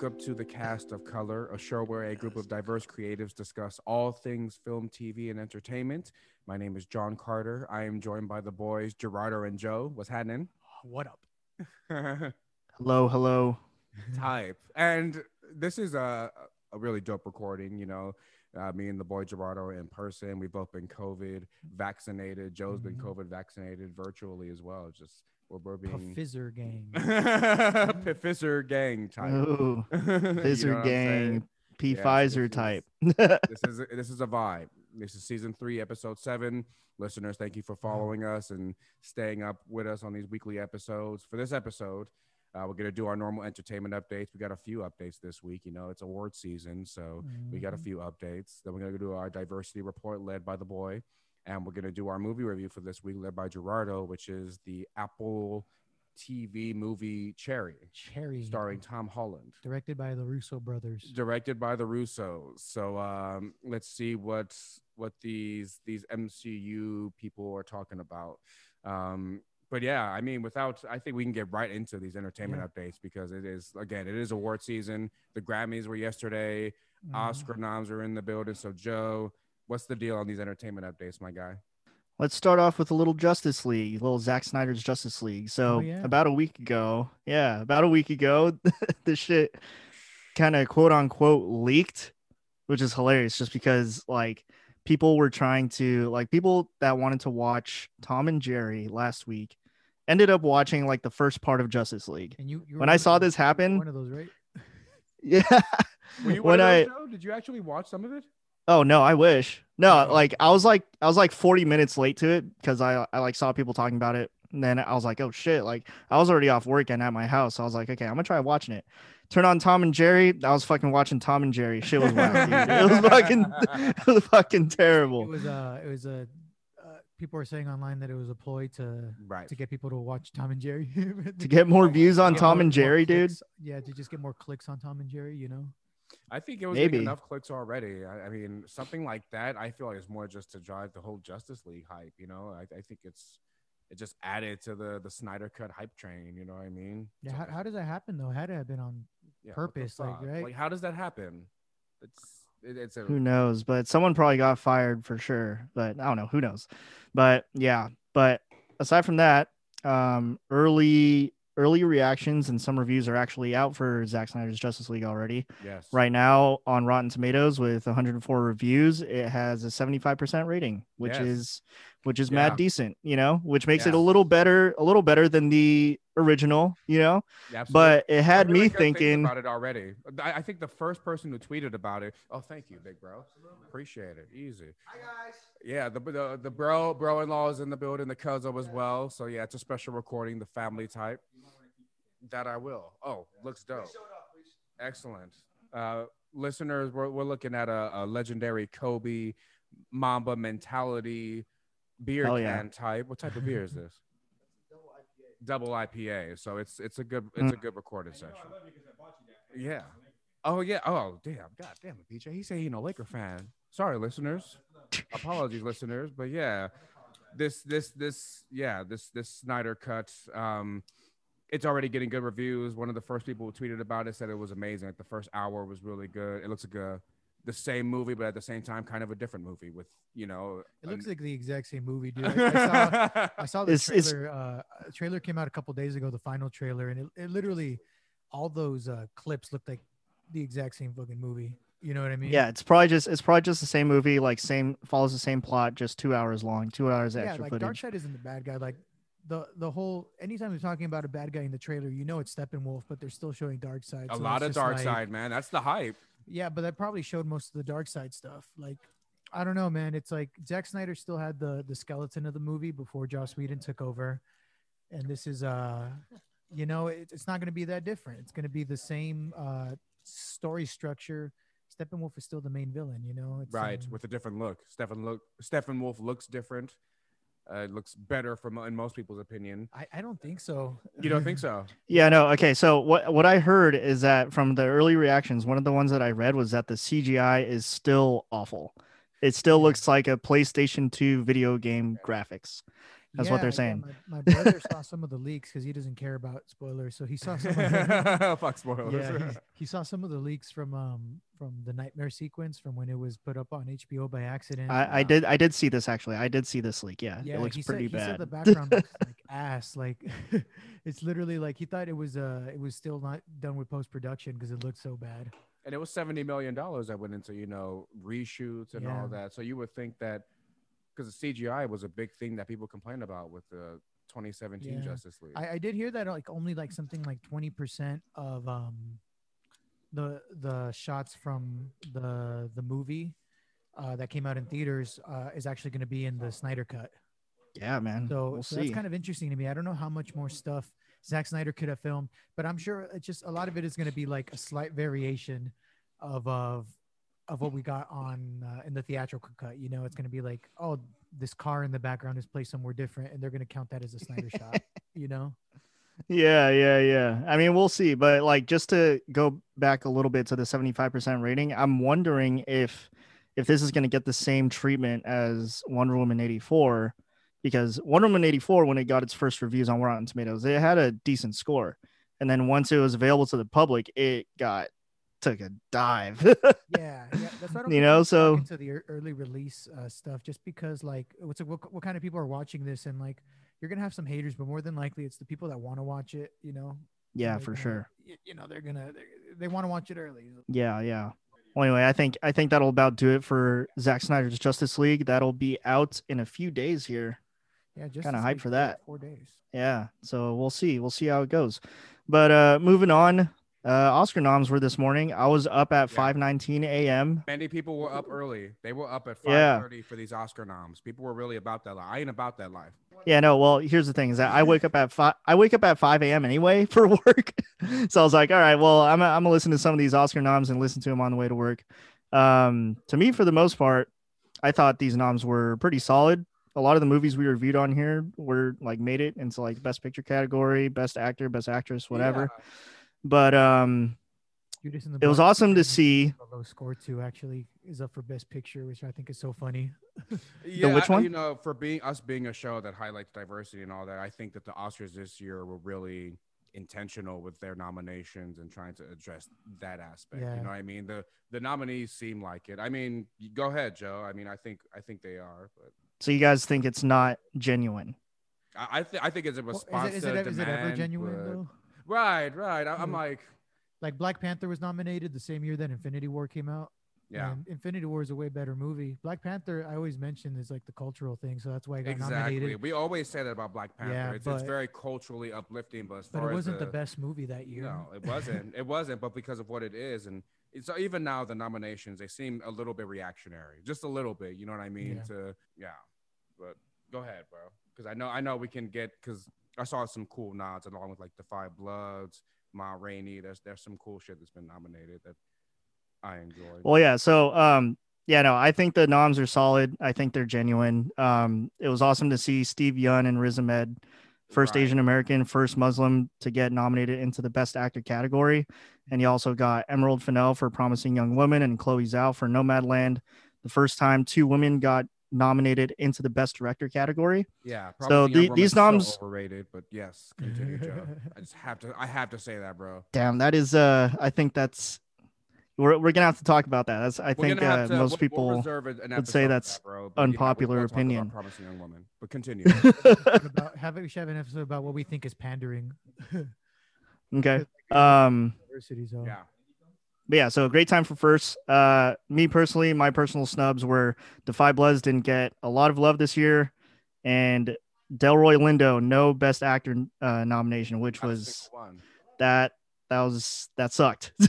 Welcome to the cast of Color, a show where a group of diverse creatives discuss all things film, TV, and entertainment. My name is Jon Carter. I am joined by the boys Gerardo and Joe. What's happening? What up? Hello, hello. Type. And this is a, a really dope recording. You know, uh, me and the boy Gerardo are in person. We've both been COVID vaccinated. Joe's been Mhm. COVID vaccinated virtually as well. Just we're, we're being Fizzer gang. Pfizer gang type. Ooh, You know Fizzer gang. P Yeah, Pfizer this is- type. this is this is a vibe. This is season three, episode seven. Listeners, thank you for following us and staying up with us on these weekly episodes. For this episode, uh, we're gonna do our normal entertainment updates. We got a few updates this week. You know, it's award season, so we got a Mhm. few updates. Then we're gonna do our diversity report led by the boy, and we're gonna do our movie review for this week led by Gerardo, which is the Apple TV movie Cherry, Cherry. starring Tom Holland Directed by the Russo brothers. directed by the Russos. So um, let's see what what these these MCU people are talking about. Um, but yeah, I mean, without I think we can get right into these entertainment updates because it is again it is award season. The Grammys were yesterday. Mhm. Oscar noms are in the building. So Joe, what's the deal on these entertainment updates, my guy? Let's start off with a little Justice League, little Zack Snyder's Justice League. So Oh, yeah. about a week ago, yeah, about a week ago, this shit kind of quote unquote leaked, which is hilarious just because like people were trying to like people that wanted to watch Tom and Jerry last week ended up watching like the first part of Justice League. And you, you When I saw those- this happen- one of those, right? Yeah. Were you when I those, Joe? Did you actually watch some of it? Oh no, I wish. No, like I was like I was like 40 minutes late to it because I I like saw people talking about it. And then I was like, oh shit, like I was already off work and at my house. So I was like, okay, I'm gonna try watching it. Turn on Tom and Jerry. I was fucking watching Tom and Jerry. Shit was whack, dude. It was fucking it was fucking It terrible. was uh it was a uh, people were saying online that it was a ploy to Right. to get people to watch Tom and Jerry To get more views on Tom and more Jerry, dude. Yeah, to just get more clicks on Tom and Jerry, you know. I think it was Maybe. enough clicks already. I, I mean, something like that, I feel like it's more just to drive the whole Justice League hype. You know, I, I think it's it just added to the the Snyder Cut hype train. You know what I mean? Yeah, So, how, how does that happen though? Had to have been on yeah, purpose, like, right? Like, how does that happen? It's it, it's a Who knows? But someone probably got fired for sure. But I don't know. Who knows? But yeah. But aside from that, um, early early reactions and some reviews are actually out for Zack Snyder's Justice League already. yes. Right now on Rotten Tomatoes with 104 reviews, it has a 75% rating, which Yes. is which is Yeah. mad decent, you know, which makes it a little better, a little better than the original, you know. Yeah, absolutely. But it had Really me good thinking, about it already. I, I think the first person who tweeted about it. Oh, thank you, big bro. Appreciate it. Easy. Hi guys. Yeah, the the, the bro bro in law is in the building. The cousin as well. So yeah, it's a special recording. The family type. That I will. Oh, looks dope. Excellent. Uh, listeners, we're, we're looking at a, a legendary Kobe Mamba mentality beer Hell can yeah. type. What type of beer is this? Double IPA. So it's it's a good it's a good recording session. Yeah. Oh yeah. Oh damn. God damn it, PJ. He said he no Laker fan. Sorry, listeners. Apologies, listeners. But yeah, this this this yeah this this Snyder cut. Um, it's already getting good reviews. One of the first people who tweeted about it said it was amazing. Like the first hour was really good. It looks like a the same movie, but at the same time, kind of a different movie with you know. It looks an- like the exact same movie, dude. I, I saw I saw the It's- it's- trailer. Uh, trailer came out a couple days ago, the final trailer, and it, it literally all those uh, clips looked like the exact same fucking movie. You know what I mean? yeah, it's probably just it's probably just the same movie, like same follows the same plot, just two hours long, two hours yeah. extra Like footage. Darkseid isn't the bad guy. Like the the whole anytime they're talking about a bad guy in the trailer, you know it's Steppenwolf, but they're still showing Darkseid. a so lot of dark like- side, man. That's the hype. Yeah, but that probably showed most of the dark side stuff. Like, I don't know, man. It's like Zack Snyder still had the the skeleton of the movie before Joss Whedon took over, and this is uh, you know, it, it's not going to be that different. It's going to be the same uh story structure. Steppenwolf is still the main villain, you know. It's, right um, with a different look stefan look Steppenwolf looks different uh, it looks better from in most people's opinion I, I don't think so. you don't think so Yeah, no. Okay, so what what I heard is that from the early reactions, one of the ones that I read was that the CGI is still awful. It still looks like a PlayStation 2 video game graphics. That's what they're yeah, saying. my, my brother saw some of the leaks because he doesn't care about spoilers. So he saw some. Of the, Fuck spoilers. yeah, he, he saw some of the leaks from um from the nightmare sequence from when it was put up on HBO by accident. I, I did I did see this actually. I did see this leak. Yeah, Yeah, it looks he pretty said, He said the bad. background looks like ass. Like it's literally like he thought it was uh it was still not done with post production because it looked so bad. and it was 70 million dollars that went into you know reshoots and all that so you would think that because the cgi was a big thing that people complained about with the 2017 Yeah. justice league I, I did hear that like only like something like twenty percent of um the the shots from the the movie uh, that came out in theaters uh, is actually going to be in the Snyder cut. Yeah, man. So, we'll so see. that's kind of interesting to me. I don't know how much more stuff Zack Snyder could have filmed, but I'm sure it's just a lot of it is going to be like a slight variation of of of what we got on uh, in the theatrical cut. You know, it's going to be like, oh, this car in the background is placed somewhere different, and they're going to count that as a Snyder shot. You know? Yeah, yeah, yeah. I mean, we'll see. But like, just to go back a little bit to the seventy-five percent rating, I'm wondering if if this is going to get the same treatment as Wonder Woman eighty-four, because Wonder Woman eighty-four, when it got its first reviews on Rotten Tomatoes, it had a decent score, and then once it was available to the public, it got took a dive. Yeah, yeah. That's why I don't You know, so- to the early release uh, stuff, just because like what's what, what kind of people are watching this, and like you're gonna have some haters, but more than likely it's the people that want to watch it. You know? yeah, They're for gonna- sure. You know, they're gonna they they want to watch it early. Yeah, yeah. Well, anyway, I think I think that'll about do it for Zack Snyder's Justice League. That'll be out in a few days here. Yeah, just Kinda this hyped for that. Four days. Yeah, so we'll see. We'll see how it goes. But uh moving on, uh Oscar noms were this morning. I was up at Yeah. 5:19 a.m. many people were up early they were up at Yeah. 5.30 for these oscar noms people were really about that life i ain't about that life Yeah, no. Well, here's the thing: is that I wake up at five. I wake up at 5 a.m. anyway for work. so I was like, all right, well, I'm I'm gonna listen to some of these Oscar noms and listen to them on the way to work. Um, to me, for the most part, I thought these noms were pretty solid. A lot of the movies we reviewed on here were like made it into like best picture category, best actor, best actress, whatever. Yeah. But um, Judas and the it was awesome to see. a low score too. Actually, is up for best picture, which I think is so funny. Yeah, which I- one? You know, for being us being a show that highlights diversity and all that, I think that the Oscars this year were really intentional with their nominations and trying to address that aspect. Yeah. You know what I mean? The the nominees seem like it. I mean, go ahead, Joe. I mean, I think I think they are, but So you guys think it's not genuine? I I, th- I think it's a Well, response is it, is, to it, is it ever genuine but- though? Right, right. I, I'm hmm. like, Like Black Panther was nominated the same year that Infinity War came out. yeah. And Infinity War is a way better movie. Black Panther, I always mention is like the cultural thing, so that's why I got Exactly. nominated. We always say that about Black Panther. Yeah, it's, it's very culturally uplifting, but as But it wasn't as the best movie that year. No, it wasn't. it wasn't. But because of what it is, and it's, so even now, the nominations they seem a little bit reactionary, just a little bit. You know what I mean? Yeah. To yeah. But go ahead, bro. Because I know I know we can get because I saw some cool nods along with like the Five Bloods, Ma Rainey. There's there's some cool shit that's been nominated that I enjoyed. Well, yeah. So, um, yeah, no, I think the noms are solid. I think they're genuine. Um, it was awesome to see Steven Yeun and Riz Ahmed, first Right. Asian American, first Muslim to get nominated into the Best Actor category, and you also got Emerald Fennell for Promising Young Woman and Chloe Zhao for Nomadland. The first time two women got nominated into the Best Director category. yeah. so Promising Young the- these Woman's noms- overrated, but yes, continue, Joe. I just have to I have to say that, bro. Damn, that is. Uh, I think that's. We're, we're gonna have to talk about that. That's. I We're think uh, to- most we'll- we'll people. would say that's that, bro, but, yeah, we unpopular will talk opinion. Promising young woman, but continue. About have we should have an episode about what we think is pandering. okay. Um. Diversity, so yeah. But yeah, so a great time for first. Uh, me personally, my personal snubs were Da 5 Bloods didn't get a lot of love this year, and Delroy Lindo no Best Actor uh, nomination, which was that that was that sucked.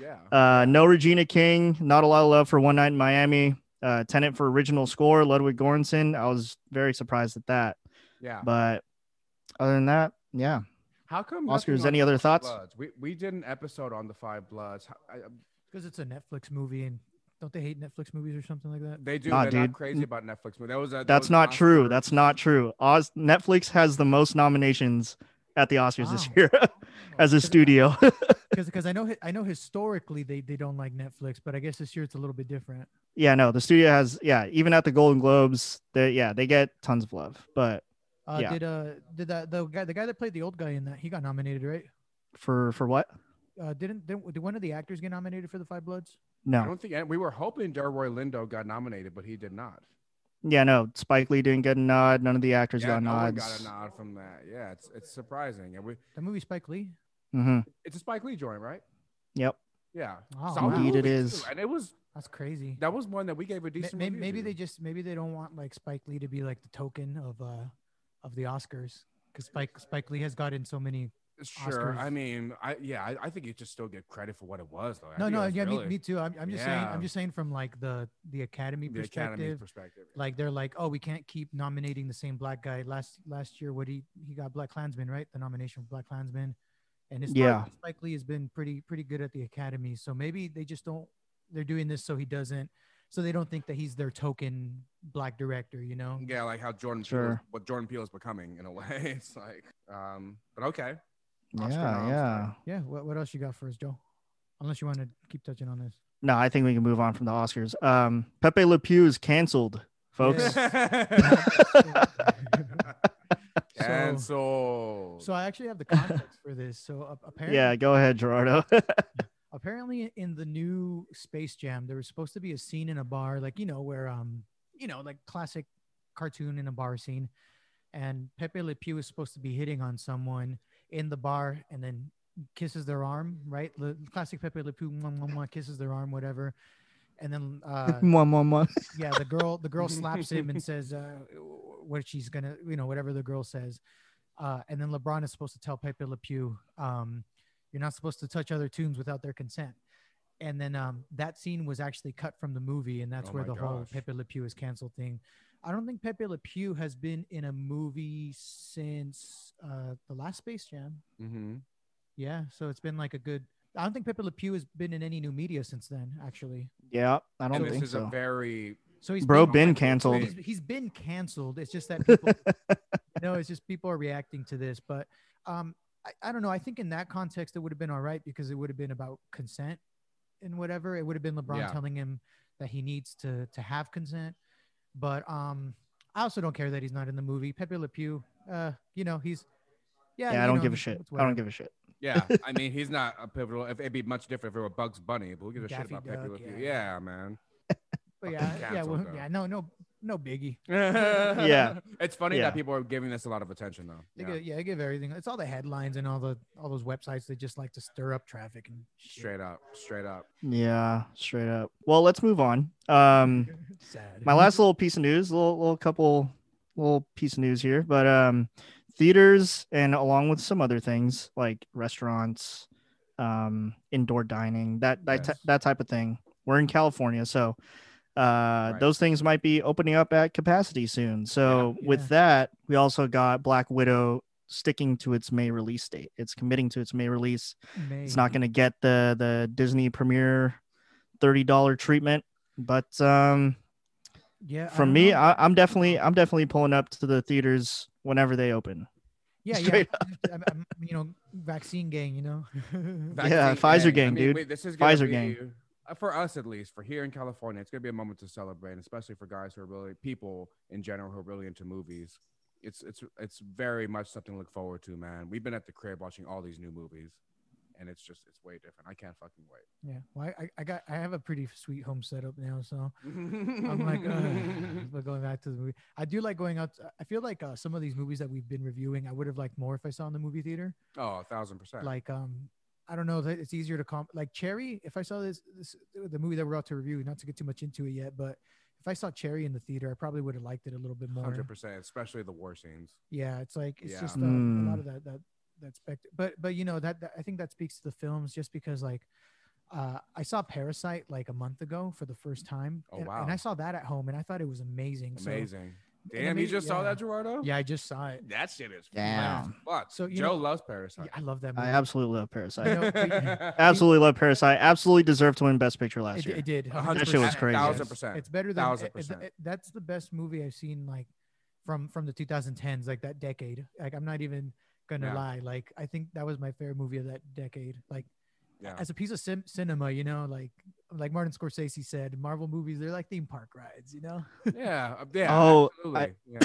Yeah. uh, no Regina King, not a lot of love for One Night in Miami. Uh, Tenet for original score, Ludwig Göransson. I was very surprised at that, yeah. but other than that, yeah. How come Oscars, nothing any other thoughts? Bloods? We we did an episode on the Five Bloods. Um, because it's a Netflix movie and don't they hate Netflix movies or something like that? they do. Nah, They're dude. not crazy about Netflix. But that was a, that That's was not true. Oscar- That's not true. Oz Netflix has the most nominations at the Oscars this year as a studio. because because I know I know historically they they don't like Netflix, but I guess this year it's a little bit different. Yeah, no, the studio has yeah, even at the Golden Globes, they yeah, they get tons of love. But Uh, Yeah. Did uh did that the guy the guy that played the old guy in that he got nominated right? for for what? Uh, didn't, didn't did one of the actors get nominated for the Five Bloods? No, I don't think we were hoping Delroy Lindo got nominated, but he did not. Yeah, no. Spike Lee didn't get a nod. None of the actors yeah, got no one nods. got a nod from that. Yeah, it's it's surprising, and we That movie Spike Lee. hmm it's a Spike Lee joint, right? Yep. Yeah, Oh, wow. Indeed it movie, is. too, and it was That's crazy. that was one that we gave a decent. may- review maybe they just maybe they don't want like Spike Lee to be like the token of uh of the Oscars because Spike Spike Lee has gotten so many. Sure. I mean, I yeah, I, I think you just still get credit for what it was, though. I No, no, yeah, really me, me too. I'm, I'm just saying. I'm just saying from like the the Academy the perspective. Academy perspective. like they're like, oh, we can't keep nominating the same black guy. Last last year, what he he got BlacKkKlansman, right? The nomination for BlacKkKlansman, and his Yeah. Spike Lee has been pretty pretty good at the Academy. So maybe they just don't. They're doing this so he doesn't. So they don't think that he's their token black director. You know? Yeah, like how Jordan Sure. is, what Jordan Peele is becoming in a way. It's like, um, but okay. Oscar Yeah, noms, yeah. Yeah. What what else you got for us, Joe? Unless you want to keep touching on this. No, I think we can move on from the Oscars. Um, Pepe Le Pew is canceled, folks. Cancel. So I actually have the context for this. So uh, apparently, yeah, go ahead, Gerardo. apparently in the new Space Jam, there was supposed to be a scene in a bar, like you know, where um, you know, like classic cartoon in a bar scene, and Pepe Le Pew is supposed to be hitting on someone in the bar, and then kisses their arm, right? The classic Pepe Le Pew mwah, mwah, mwah, kisses their arm, whatever, and then uh, Mwah, mwah, mwah. yeah, the girl the girl slaps him and says uh, what she's gonna, you know, whatever the girl says, uh, and then LeBron is supposed to tell Pepe Le Pew, um, you're not supposed to touch other toons without their consent. And then um, that scene was actually cut from the movie, and that's Oh where my the whole. Pepe Le Pew is canceled thing. I don't think Pepe Le Pew has been in a movie since uh, the last Space Jam. hmm Yeah, so it's been like a good. I don't think Pepe Le Pew has been in any new media since then, actually. Yeah, I don't And this think is so. a very So he's Bro, been, been canceled. he's, he's been canceled. It's just that people, no, it's just people are reacting to this. But um, I, I don't know. I think in that context, it would have been all right because it would have been about consent and whatever. It would have been LeBron Yeah. telling him that he needs to to have consent. But um, I also don't care that he's not in the movie. Pepe Le Pew, uh, you know, he's yeah. Yeah, I don't know, give a shit. I don't give a shit. Yeah, I mean, he's not a pivotal. If it'd be much different if it were Bugs Bunny, but who gives a shit Daffy about Pepe Duck, Le Pew? yeah. Yeah, man. But yeah, yeah, well, yeah, no, no, no biggie. yeah, it's funny Yeah. that people are giving this a lot of attention, though. They Yeah. give, yeah, they give everything. It's all the headlines and all the all those websites. They just like to stir up traffic and shit. Straight up, straight up. Yeah, straight up. Well, let's move on. Um, Sad. my last little piece of news, little little couple little piece of news here, but um, theaters and along with some other things like restaurants, um, indoor dining, that that Yes. that type of thing. We're in California, so uh, Right. those things might be opening up at capacity soon. So Yeah. with Yeah. that, we also got Black Widow sticking to its May release date. It's committing to its May release. It's not going to get the the Disney Premiere thirty dollar treatment, but um, Yeah. I from don't me, know. I, I'm definitely I'm definitely pulling up to the theaters whenever they open. yeah, straight yeah. I'm, I'm, you know, vaccine gang. You know. Yeah, Pfizer gang, I mean, dude. wait, this is Pfizer be- gang. Uh, For us, at least, for here in California, it's gonna be a moment to celebrate, especially for guys who are really people in general who are really into movies. It's it's it's very much something to look forward to, man. We've been at the crib watching all these new movies, and it's just it's way different. I can't fucking wait. yeah. Well, I, I got I have a pretty sweet home setup now, so I'm like, uh, but going back to the movie, I do like going out. I feel like uh, some of these movies that we've been reviewing, I would have liked more if I saw in the movie theater. oh, a thousand percent. Like, um, I don't know, that it's easier to comp. Like Cherry, if I saw this, this the movie that we're about to review, not to get too much into it yet, but if I saw Cherry in the theater, I probably would have liked it a little bit more. hundred percent, especially the war scenes. Yeah, it's like it's Yeah. just uh, a Mm. lot of that that that spect. But but you know that, that I think that speaks to the films just because like uh, I saw Parasite like a month ago for the first time. Oh, and, wow. and I saw that at home and I thought it was amazing. So, Amazing. and Damn, I you mean, just saw that, Gerardo? yeah, I just saw it. That shit is Damn. Fuck. So, you Joe know- loves Parasite. Yeah, I love that movie. I absolutely love Parasite. know, absolutely love Parasite. Absolutely deserved to win Best Picture last it, year. it did. A hundred That shit was percent, crazy. Thousand Yes. percent. It's better than Thousand it- it- it- that's the best movie I've seen like from from the 2010s, like that decade. Like I'm not even gonna Yeah. lie. Like I think that was my favorite movie of that decade. Like Yeah. as a piece of cin- cinema, you know, like like Martin Scorsese said, Marvel movies they're like theme park rides, you know. Yeah. uh, Yeah. Oh, absolutely. yeah.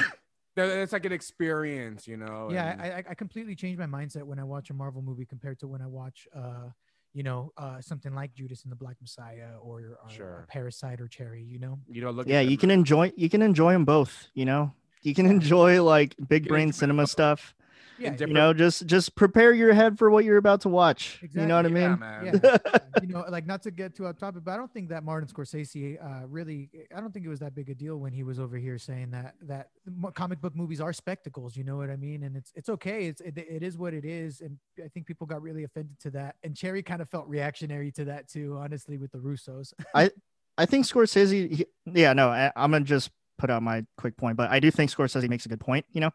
It's like an experience, you know. yeah, and- I, I I completely changed my mindset when I watch a Marvel movie compared to when I watch uh you know uh something like Judas and the Black Messiah or, or Sure. Parasite or Cherry, you know. you know, look. yeah, you can enjoy you can enjoy them both. You know, you can enjoy like big brain enjoy cinema both. stuff. Yeah, You know, just just prepare your head for what you're about to watch. You know what I Exactly, Yeah, mean? man. yeah you know like not to get too off topic but i don't think that martin scorsese uh really i don't think it was that big a deal when he was over here saying that that comic book movies are spectacles you know what i mean and it's it's okay it's it, it is what it is and i think people got really offended to that and cherry kind of felt reactionary to that too honestly with the russos I I think Scorsese. He, yeah, no, I, I'm gonna just put out my quick point, but I do think Scorsese makes a good point. You know,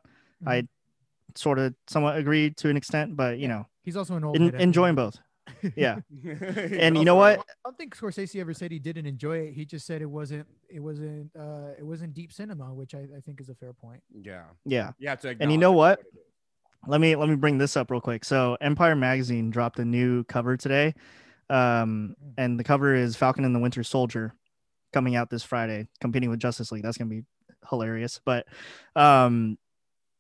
I sort of somewhat agreed to an extent, but you know, he's also an old en- head, I think. enjoying both. Yeah, and and you know what? I don't think Scorsese ever said he didn't enjoy it. He just said it wasn't it wasn't uh it wasn't deep cinema, which I, I think is a fair point. Yeah. Yeah. Yeah. And you know what? let me let me bring this up real quick. So Empire Magazine dropped a new cover today, um, and the cover is Falcon and the Winter Soldier, coming out this Friday, competing with Justice League. That's gonna be hilarious. But, um,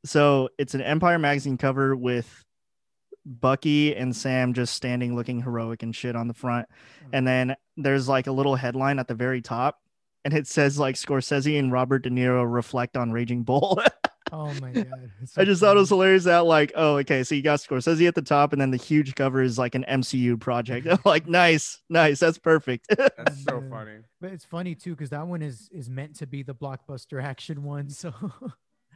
so it's an Empire Magazine cover with Bucky and Sam just standing looking heroic and shit on the front, mm. and then there's like a little headline at the very top. And it says like Scorsese and Robert De Niro reflect on Raging Bull. Oh my god. it's I so just thought it was hilarious that like, oh, okay, so you got Scorsese at the top, and then the huge cover is like an MCU project. Like, nice, nice, that's perfect. That's so funny. But it's funny too because that one is is meant to be the blockbuster action one. So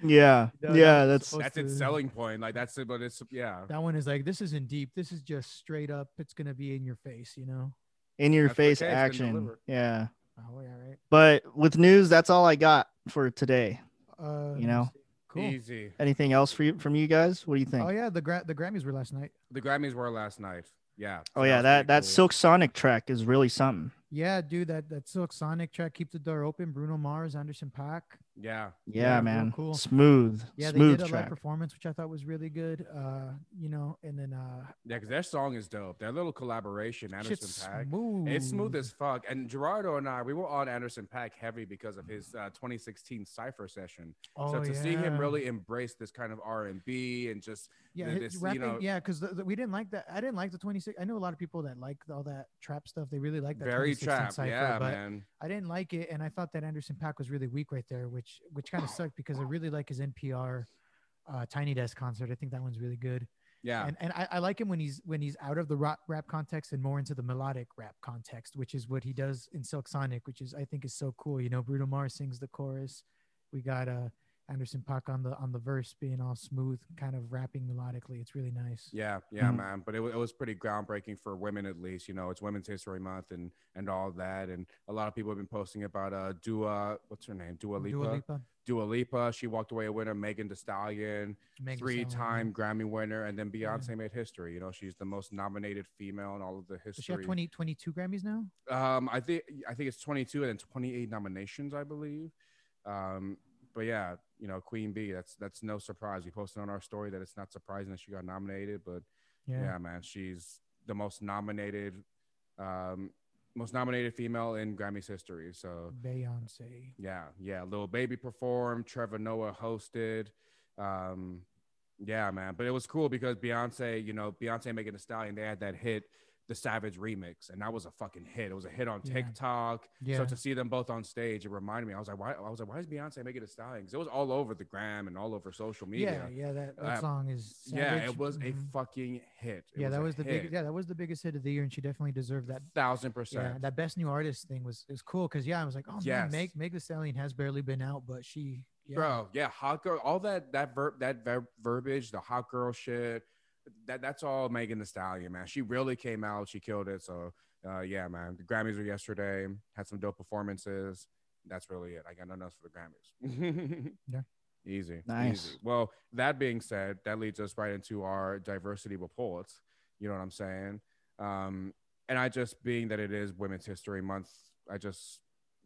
yeah, No, yeah, no, that's supposed That's its selling point. Like that's it, but it's yeah. that one is like this isn't deep. This is just straight up. It's gonna be in your face, you know. in your That's face okay, action. Yeah, Oh yeah, right. but with news, that's all I got for today. Uh, let me know, cool. Easy. Anything else for you from you guys? What do you think? Oh yeah, the gra- the Grammys were last night. The Grammys were last night. Yeah. Oh yeah, that that cool. Silk Sonic track is really something. Yeah, dude, that that Silk Sonic track, "Keep the Door Open," Bruno Mars, Anderson Paak. Yeah. Yeah, Yeah, man, cool. smooth, Yeah, they smooth did a live performance, which I thought was really good. Uh, you know, and then uh, Yeah, because their song is dope. Their little collaboration, Anderson shit's Paak. smooth. It's smooth as fuck. And Gerardo and I, we were on Anderson Paak heavy because of his uh, 2016 Cypher session. Oh, so to see him really embrace this kind of R&B and just yeah, his this, you know- yeah, because we didn't like that. I didn't like the 26. I know a lot of people that like all that trap stuff. They really like that. very 2016 trap. cypher, yeah, but man. I didn't like it, and I thought that Anderson Paak was really weak right there, which which kind of sucked because I really like his NPR uh, Tiny Desk concert. I think that one's really good. Yeah. and and I, I like him when he's when he's out of the rap, rap context and more into the melodic rap context, which is what he does in Silk Sonic, which is I think is so cool. You know, Bruno Mars sings the chorus. We got uh Anderson Paak on the on the verse being all smooth, kind of rapping melodically. It's really nice. Yeah, yeah, Mhm. man. But it, it was pretty groundbreaking for women, at least. You know, it's Women's History Month and and all that. And a lot of people have been posting about uh Dua, what's her name, Dua Lipa. Dua Lipa, Dua Lipa. She walked away a winner. Megan Thee Stallion, Megan three-time Stallion, Grammy winner, and then Yeah. Beyonce made history. You know, she's the most nominated female in all of the history. Does she have history. 20, 22 Grammys now? Um, I think I think it's 22 and then 28 nominations, I believe. Um, but yeah, you know, Queen Bee. That's that's no surprise. We posted on our story that it's not surprising that she got nominated, but Yeah. yeah, man, she's the most nominated, um, most nominated female in Grammys history. So Beyonce. yeah, yeah, Lil Baby performed, Trevor Noah hosted. Um, yeah, man, but it was cool because Beyonce, you know, Beyonce Megan Thee Stallion, they had that hit, the Savage remix, and that was a fucking hit. It was a hit on TikTok. Yeah. So to see them both on stage, it reminded me. I was like, why? I was like, why is Beyonce Megan Thee Stallion? Because it was all over the gram and all over social media. Yeah, yeah, that, that Uh, song is. Yeah, it was a Mhm. fucking hit. It yeah, that was the hit. biggest. Yeah, that was the biggest hit of the year, and she definitely deserved that. thousand percent. Yeah, that best new artist thing was is cool because yeah, I was like, oh Yes. man, Meg Meg The Stallion has barely been out, but she, yeah, Bro, yeah, hot girl, all that that verb that ver- verbiage, the hot girl shit, that that's all Megan the Stallion, man. She really came out, she killed it. So uh, yeah, man. The Grammys were yesterday, had some dope performances. That's really it. I got nothing else for the Grammys. Yeah. Easy. Nice. Easy. Well, that being said, that leads us right into our diversity reports. You know what I'm saying? Um, and I just being that it is Women's History Month, I just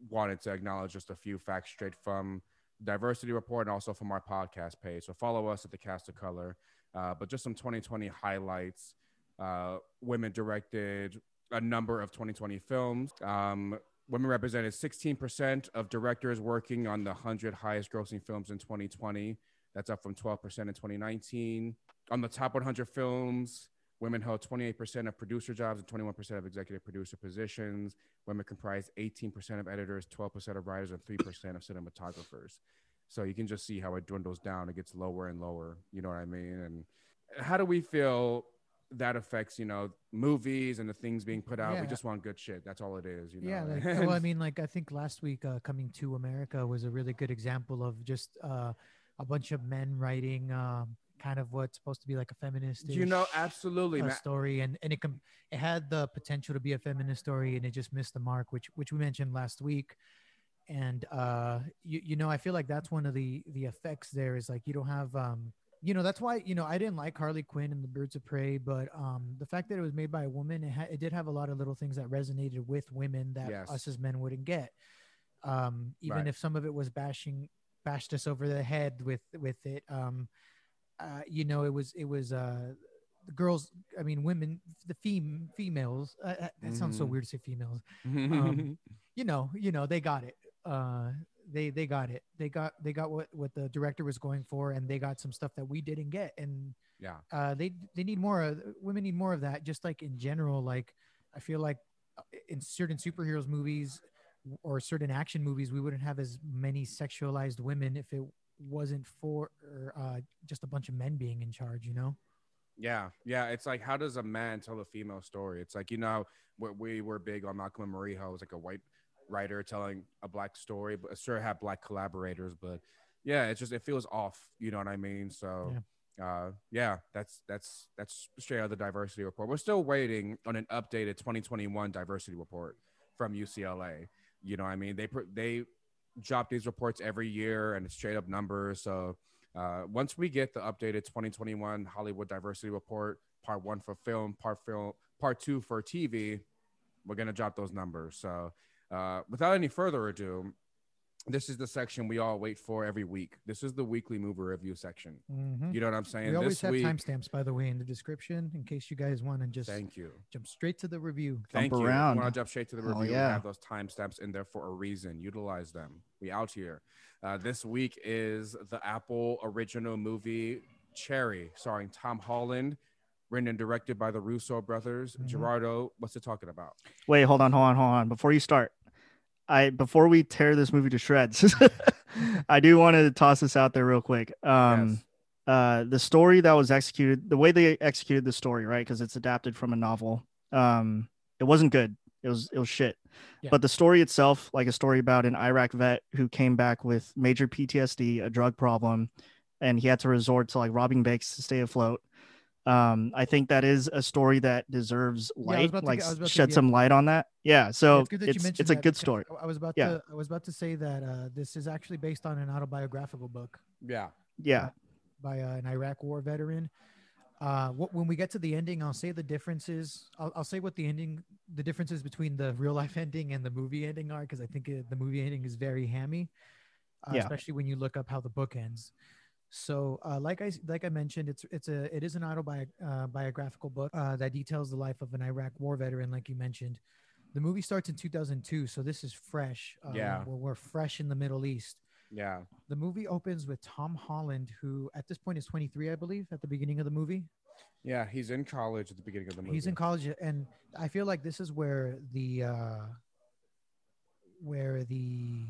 wanted to acknowledge just a few facts straight from diversity report and also from our podcast page. So follow us at the Cast of Color. Uh, but just some 2020 highlights. Uh, women directed a number of 2020 films. Um, women represented 16% of directors working on the 100 highest grossing films in 2020. That's up from 12% in 2019. On the top 100 films, women held 28% of producer jobs and 21% of executive producer positions. Women comprised 18% of editors, 12% of writers, and 3% of cinematographers. So you can just see how it dwindles down. It gets lower and lower. You know what I mean? And how do we feel that affects, you know, movies and the things being put out? Yeah. We just want good shit. That's all it is. You know? Yeah, like, well, I mean, like I think last week, uh, "Coming to America" was a really good example of just uh, a bunch of men writing um, kind of what's supposed to be like a feminist. you know, absolutely, man. story, and and it com- it had the potential to be a feminist story, and it just missed the mark, which which we mentioned last week. And uh, you you know, I feel like that's one of the the effects there is like you don't have um, you know, that's why you know I didn't like Harley Quinn and the Birds of Prey, but um, the fact that it was made by a woman, it, ha- it did have a lot of little things that resonated with women that Yes. us as men wouldn't get. Um, even Right. if some of it was bashing bashed us over the head with with it um uh you know it was it was uh the girls i mean women the fem- females uh, uh, that sounds so Mhm. weird to say females um, you know you know they got it uh they they got it they got they got what what the director was going for and they got some stuff that we didn't get and yeah. uh they they need more of women need more of that just like in general like i feel like uh, in certain superheroes movies or certain action movies we wouldn't have as many sexualized women if it wasn't for uh just a bunch of men being in charge you know Yeah, yeah. It's like, how does a man tell a female story? It's like, you know, we, we were big on Malcolm and Marie, how it was like a white writer telling a black story, but sure have black collaborators, but yeah, it's just it feels off. You know what I mean? So. Uh, yeah, that's that's that's straight out of the diversity report. We're still waiting on an updated 2021 diversity report from UCLA. You know, what I mean, they they drop these reports every year, and it's straight up numbers. So uh, once we get the updated 2021 Hollywood diversity report, part one for film, part film, part two for TV, we're gonna drop those numbers. So uh, without any further ado, this is the section we all wait for every week. This is the weekly movie review section. Mhm. You know what I'm saying? we always this have week, timestamps by the way in the description in case you guys want to just thank you. jump straight to the review Thank Jump you. around. Want to jump straight to the Hell review? yeah. We have those timestamps in there for a reason. Utilize them. We out here. Uh, this week is the Apple original movie Cherry, starring Tom Holland, written and directed by the Russo brothers. Mhm. Gerardo, what's it talking about? Wait, hold on, hold on, hold on. Before you start, I before we tear this movie to shreds, I do want to toss this out there real quick. Um, Yes. uh, the story that was executed, the way they executed the story, right? Because it's adapted from a novel. Um, it wasn't good. It was it was shit. Yeah. But the story itself, like a story about an Iraq vet who came back with major PTSD, a drug problem, and he had to resort to like robbing banks to stay afloat. Um, I think that is a story that deserves light, about to like get- I was about to shed get- some light on that. Yeah, so it's good that you it's mentioned it's a that good story. I was about Yeah. to I was about to say that uh, this is actually based on an autobiographical book Yeah. Yeah, by uh, an Iraq War veteran. Uh, wh- when we get to the ending, I'll say the differences. I'll, I'll say what the ending, the differences between the real life ending and the movie ending are, because I think it, the movie ending is very hammy, uh, Yeah. especially when you look up how the book ends. So, uh, like I like I mentioned, it's it's a it is an autobiographical book uh, that details the life of an Iraq War veteran, like you mentioned. The movie starts in 2002, so this is fresh. Uh, Yeah. we're, we're fresh in the Middle East. Yeah. The movie opens with Tom Holland, who at this point is 23, I believe, at the beginning of the movie. Yeah. He's in college at the beginning of the movie. He's in college, and I feel like this is where the uh, where the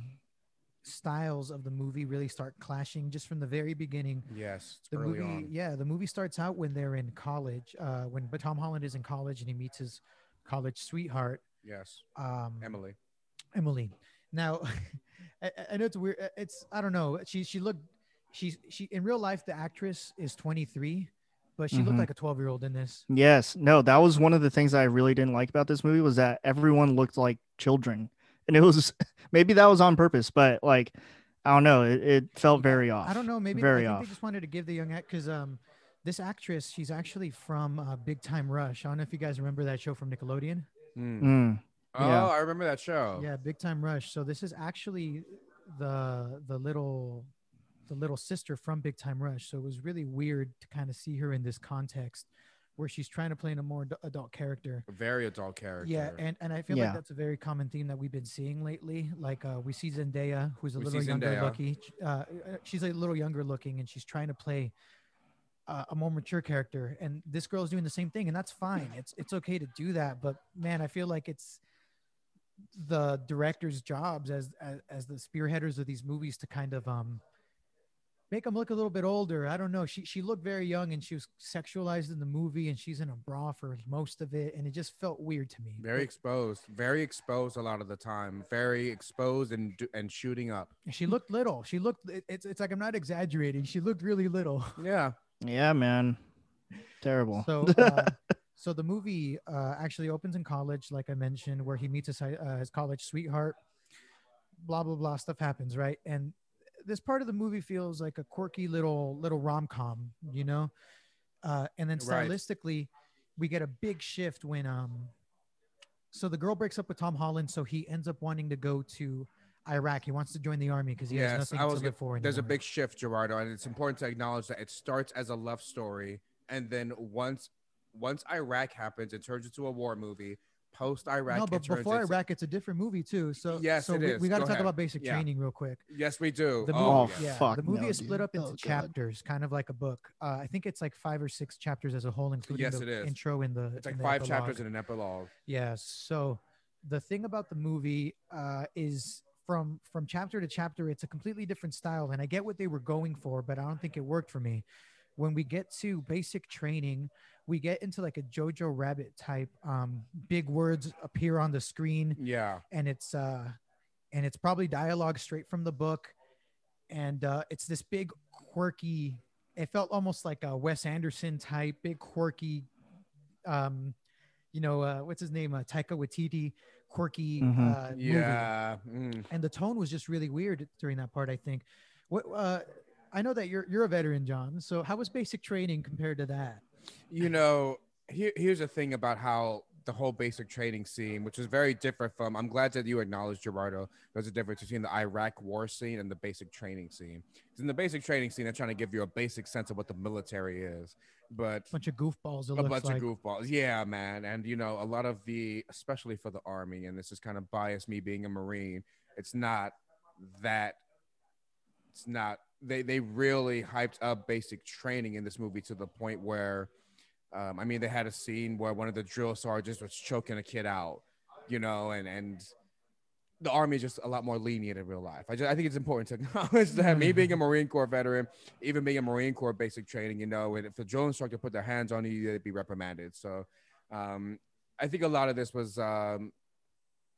styles of the movie really start clashing just from the very beginning. Yes. It's The early movie, on. yeah, the movie starts out when they're in college, uh, when but Tom Holland is in college and he meets his college sweetheart, Yes. um, Emily. Emily. Now, I, I know it's weird. uh, It's I don't know. She she looked she's she in real life the actress is 23, but she looked Mhm. like a 12 year old in this. yes, no, that was one of the things I really didn't like about this movie was that everyone looked like children, and it was maybe that was on purpose, but like I don't know, it, it felt very off. I don't know. Maybe very I think off. they just wanted to give the young act because um this actress she's actually from uh, Big Time Rush. I don't know if you guys remember that show from Nickelodeon. Mm. Mm, Oh, Yeah. I remember that show. Yeah, Big Time Rush. So this is actually the the little the little sister from Big Time Rush. So it was really weird to kind of see her in this context. Where she's trying to play in a more adult character. A very adult character. Yeah, and, and I feel Yeah. like that's a very common theme that we've been seeing lately. Like uh, we see Zendaya, who's a We little younger Zendaya. looking. Uh, uh, she's a little younger looking, and she's trying to play uh, a more mature character. And this girl's doing the same thing, and that's fine. It's it's okay to do that. But man, I feel like it's the director's jobs as as, as the spearheaders of these movies to kind of um make them look a little bit older. I don't know. She she looked very young and she was sexualized in the movie and she's in a bra for most of it and it just felt weird to me. Very exposed. Very exposed a lot of the time. Very exposed and and shooting up. She looked little. She looked it's it's like I'm not exaggerating. She looked really little. Yeah. Yeah, man. Terrible. So uh, so the movie uh, actually opens in college like I mentioned where he meets his uh, his college sweetheart. Blah blah blah stuff happens, right? And this part of the movie feels like a quirky little little rom-com, you know? Uh, and then Right. stylistically we get a big shift when um so the girl breaks up with Tom Holland so he ends up wanting to go to Iraq. He wants to join the army because he has nothing I was to live for There's a big shift, Gerardo, and it's important to acknowledge that it starts as a love story, and then once once Iraq happens, it turns into a war movie. Post Iraq, no, but turns before into- Iraq, it's a different movie too. So Yes, so it we, we got to Go talk ahead. about basic Yeah. training real quick. Yes, we do. The oh, movie, Oh, yeah. yeah, fuck the movie no, is split dude. up into Oh, chapters, kind of like a book. Uh, I think it's like five or six chapters as a whole, including Yes, the it is. intro and the. It's like the five epilogue. chapters in an epilogue. Yeah. So the thing about the movie uh, is from from chapter to chapter, it's a completely different style, and I get what they were going for, but I don't think it worked for me. When we get to basic training, we get into like a Jojo Rabbit type. Um, big words appear on the screen Yeah. and it's uh and it's probably dialogue straight from the book and uh it's this big quirky it felt almost like a wes anderson type big quirky um you know uh what's his name uh, taika waititi quirky Mhm. uh movie. Yeah. Mm. and the tone was just really weird during that part i think what uh i know that you're you're a veteran jon so how was basic training compared to that You know, here, here's the thing about how the whole basic training scene, which is very different from. I'm glad that you acknowledged Gerardo. There's a difference between the Iraq war scene and the basic training scene. in the basic training scene, they're trying to give you a basic sense of what the military is, but a bunch of goofballs it a bunch like of goofballs. Yeah, man. And you know, a lot of the, especially for the army, and this is kind of biased me being a Marine. It's not that. It's not. They they really hyped up basic training in this movie to the point where, um, I mean, they had a scene where one of the drill sergeants was choking a kid out, you know, and and. The army is just a lot more lenient in real life. I just, I think it's important to acknowledge that me being a Marine Corps veteran, even being a Marine Corps basic training, you know, and if the drill instructor put their hands on you, they'd be reprimanded. So um, I think a lot of this was um,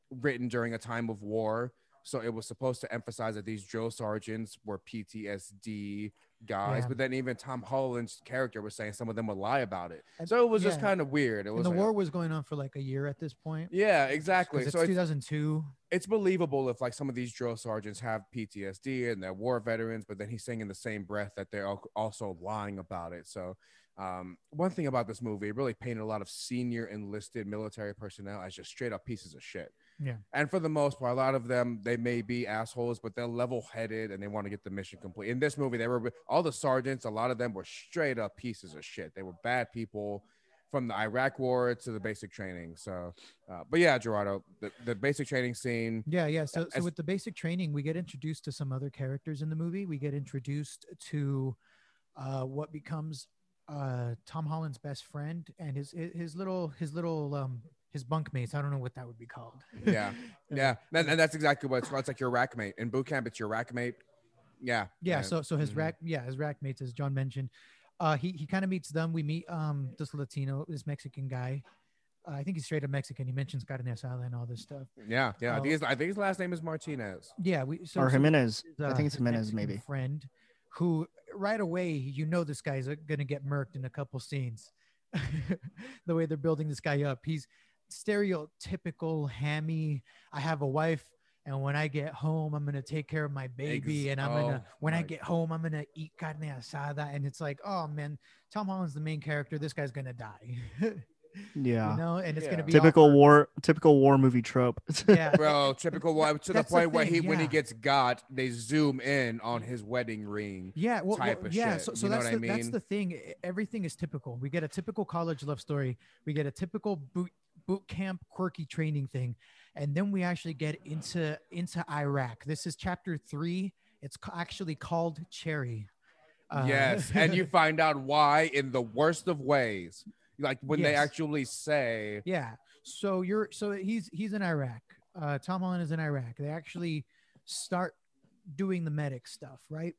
written during a time of war. So it was supposed to emphasize that these drill sergeants were PTSD guys, Yeah. but then even Tom Holland's character was saying some of them would lie about it. So it was just kind of weird. It and the like- war was going on for like a year at this point yeah, exactly. it's So it's, 2002 it's believable if like some of these drill sergeants have PTSD and they're war veterans, but then he's saying in the same breath that they're also lying about it. So um, one thing about this movie, it really painted a lot of senior enlisted military personnel as just straight up pieces of shit. Yeah. And for the most part, a lot of them they may be assholes, but they're level headed and they want to get the mission complete. In this movie, they were all the sergeants. A lot of them were straight up pieces of shit. They were bad people. From the Iraq War to the basic training, so, uh, but yeah, Gerardo, the, the basic training scene, Yeah, yeah. So, so with the basic training, we get introduced to some other characters in the movie. We get introduced to uh, what becomes uh, Tom Holland's best friend and his his his little his little um his bunkmates. I don't know what that would be called. Yeah, yeah, and, and that's exactly what it's, it's like your rack mate in boot camp. It's your rack mate. Yeah, yeah. So so his mhm. rack yeah his rack mates as Jon mentioned. Uh, he he kind of meets them. We meet um this Latino this Mexican guy. Uh, I think he's straight up Mexican. He mentions carne asada and all this stuff. yeah, yeah. I Oh. think his, I think his last name is Martinez. Yeah, we so, or so Jimenez. his, I uh, think it's Jimenez, Mexican maybe. friend who right away you know this guy's uh, gonna get murked in a couple scenes the way they're building this guy up he's stereotypical hammy i have a wife and when i get home i'm gonna take care of my baby Ex- and i'm oh gonna when i my get home i'm gonna eat carne asada and it's like oh man tom holland's the main character this guy's gonna die Yeah. You know, and it's Yeah. gonna be typical awkward. war typical war movie trope. Yeah. Bro, typical one to the That's the point where thing, he when he gets got, they zoom in on his wedding ring. Yeah, well, type well, of yeah. shit, So, so you know that's what I the, that's the thing. Everything is typical. We get a typical college love story. We get a typical boot boot camp quirky training thing, and then we actually get into into Iraq. This is chapter three. It's actually called Cherry. Uh, yes, and you find out why in the worst of ways. Like when they actually say, Yeah. So you're so he's he's in Iraq. Uh, Tom Holland is in Iraq. They actually start doing the medic stuff, right?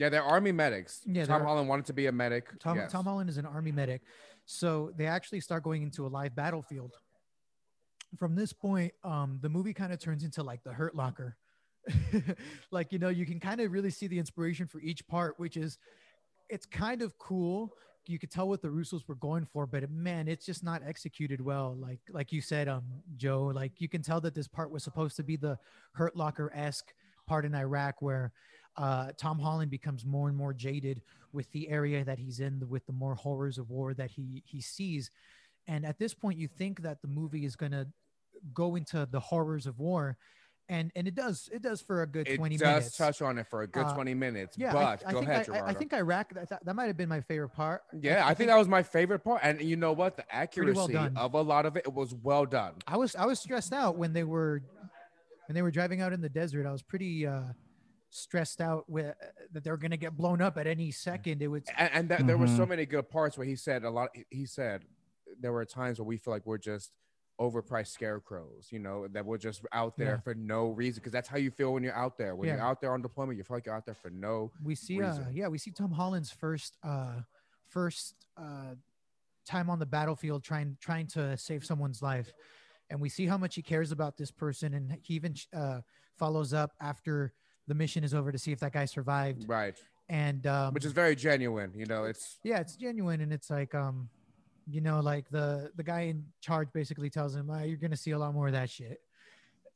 Yeah, they're army medics. Yeah, Tom Holland wanted to be a medic. Tom yes. Tom Holland is an army medic. So they actually start going into a live battlefield. From this point, um, the movie kind of turns into like the Hurt Locker. like you know, you can kind of really see the inspiration for each part, which is it's kind of cool. You could tell what the Russos were going for, but man, it's just not executed well. Like like you said, um, Joe, like you can tell that this part was supposed to be the Hurt Locker esque part in Iraq where uh, Tom Holland becomes more and more jaded with the area that he's in, with the more horrors of war that he he sees. And at this point, you think that the movie is going to go into the horrors of war, and and it does. It does for a good It twenty does minutes. touch on it for a good Uh, 20 minutes. yeah, I- but I, go think ahead, I, I-. I think Iraq that, that, that might have been my favorite part. yeah, I, think, that was my favorite part. And you know what? The accuracy done. of a lot of it, it was well done. I was I was stressed out when they were when they were driving out in the desert. I was pretty uh, stressed out with that they're going to get blown up at any second. It was and, and that, there were so Mhm. many good parts where he said a lot he- he said there were times where we feel like we're just overpriced scarecrows you know that we're just out there Yeah. for no reason because that's how you feel when you're out there when you're out there on deployment you feel like you're out there for no we see uh yeah we see tom holland's first uh first uh time on the battlefield trying trying to save someone's life and we see how much he cares about this person and he even uh follows up after the mission is over to see if that guy survived. Right. And um which is very genuine you know it's yeah it's genuine and it's like um you know like the the guy in charge basically tells him "Ah, you're gonna see a lot more of that shit.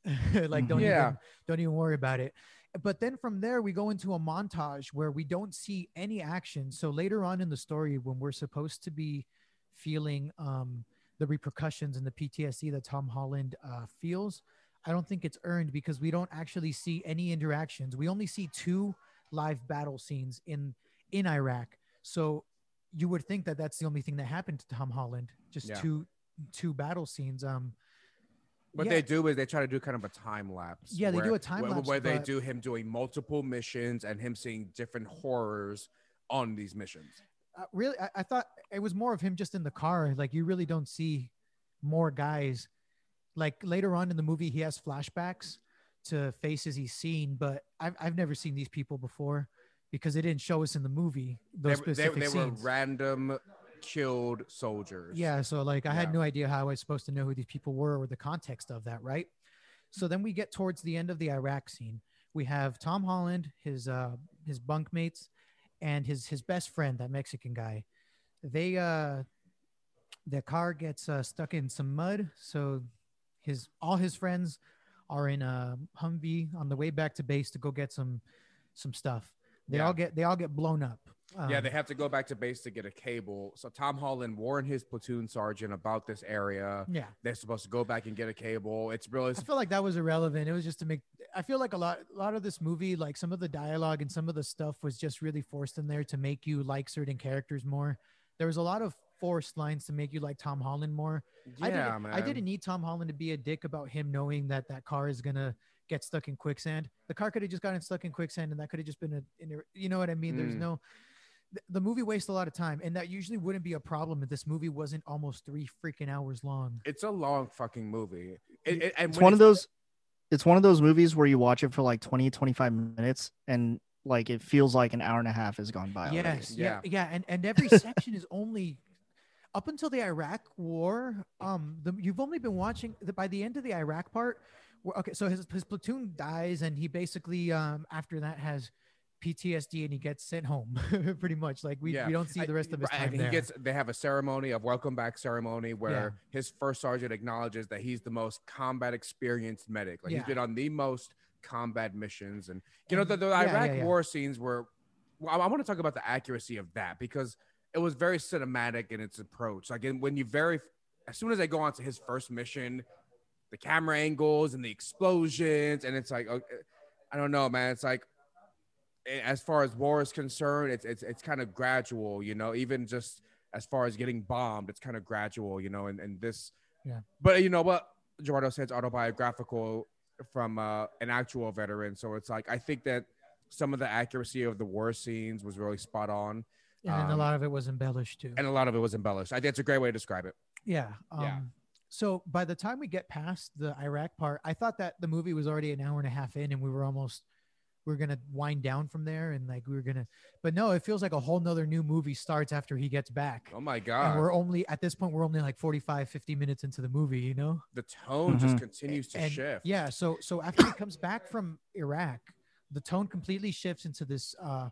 Like don't Yeah. even don't even worry about it. But then from there we go into a montage where we don't see any action. So later on in the story when we're supposed to be feeling um the repercussions and the ptsd that tom holland uh, feels i don't think it's earned because we don't actually see any interactions we only see two live battle scenes in in iraq so you would think that that's the only thing that happened to tom holland just Yeah. two two battle scenes um what yeah. they do is they try to do kind of a time lapse Yeah, they do a time where, lapse, where they do him doing multiple missions and him seeing different horrors on these missions uh, really I, I thought it was more of him just in the car like you really don't see more guys like later on in the movie he has flashbacks to faces he's seen but i've, I've never seen these people before because they didn't show us in the movie they, those they, specific they were scenes. random killed soldiers. Yeah so like i had no idea how i was supposed to know who these people were or the context of that right? So then we get towards the end of the iraq scene. We have tom holland his uh his bunkmates and his his best friend that mexican guy. They uh the car gets uh, stuck in some mud so his all his friends are in a humvee on the way back to base to go get some some stuff they Yeah. all get they all get blown up yeah, Um, they have to go back to base to get a cable. So Tom Holland warned his platoon sergeant about this area. yeah They're supposed to go back and get a cable. It's really I feel like that was irrelevant. It was just to make. I feel like a lot, a lot of this movie, like some of the dialogue and some of the stuff, was just really forced in there to make you like certain characters more. There was a lot of forced lines to make you like Tom Holland more. I yeah, didn't, man. I didn't need Tom Holland to be a dick about him knowing that that car is gonna get stuck in quicksand. The car could have just gotten stuck in quicksand, and that could have just been a, in you know what I mean? There's Mm. no. the- The movie wastes a lot of time, and that usually wouldn't be a problem if this movie wasn't almost three freaking hours long. It's a long fucking movie. It, it- and it's when one of those it's one of those movies where you watch it for like 20 25 minutes and like it feels like an hour and a half has gone by. Yes, yeah, Yeah. yeah, and and every section is only up until the Iraq War. Um, the, you've only been watching the, by the end of the Iraq part. Where, okay, so his his platoon dies, and he basically um after that has PTSD, and he gets sent home. pretty much, like we, Yeah. we don't see the rest of his time and there. he gets they have a ceremony of welcome back ceremony where his first sergeant acknowledges that he's the most combat experienced medic like Yeah. he's been on the most combat missions and you know the, the yeah, iraq yeah, yeah. war scenes were well, i, want to talk about the accuracy of that because it was very cinematic in its approach like when you very as soon as they go on to his first mission, the camera angles and the explosions, and it's like, I don't know, man. It's like, eh, as far as war is concerned, it's it's it's kind of gradual, you know. Even just as far as getting bombed, it's kind of gradual, you know. And and this, Yeah. But you know what, Gerardo says autobiographical from uh, an actual veteran, so it's like I think that some of the accuracy of the war scenes was really spot on, and then a Um, lot of it was embellished too. and a lot of it was embellished. I think it's a great way to describe it. Yeah. Um, Yeah. So by the time we get past the Iraq part, I thought that the movie was already an hour and a half in, and we were almost we are gonna wind down from there, and like we were gonna. But no, it feels like a whole nother new movie starts after he gets back. Oh my And god, we're only at this point we're only like 45 50 minutes into the movie you know the tone just Mhm. continues to and shift. yeah so so after he comes back from iraq the tone completely shifts into this uh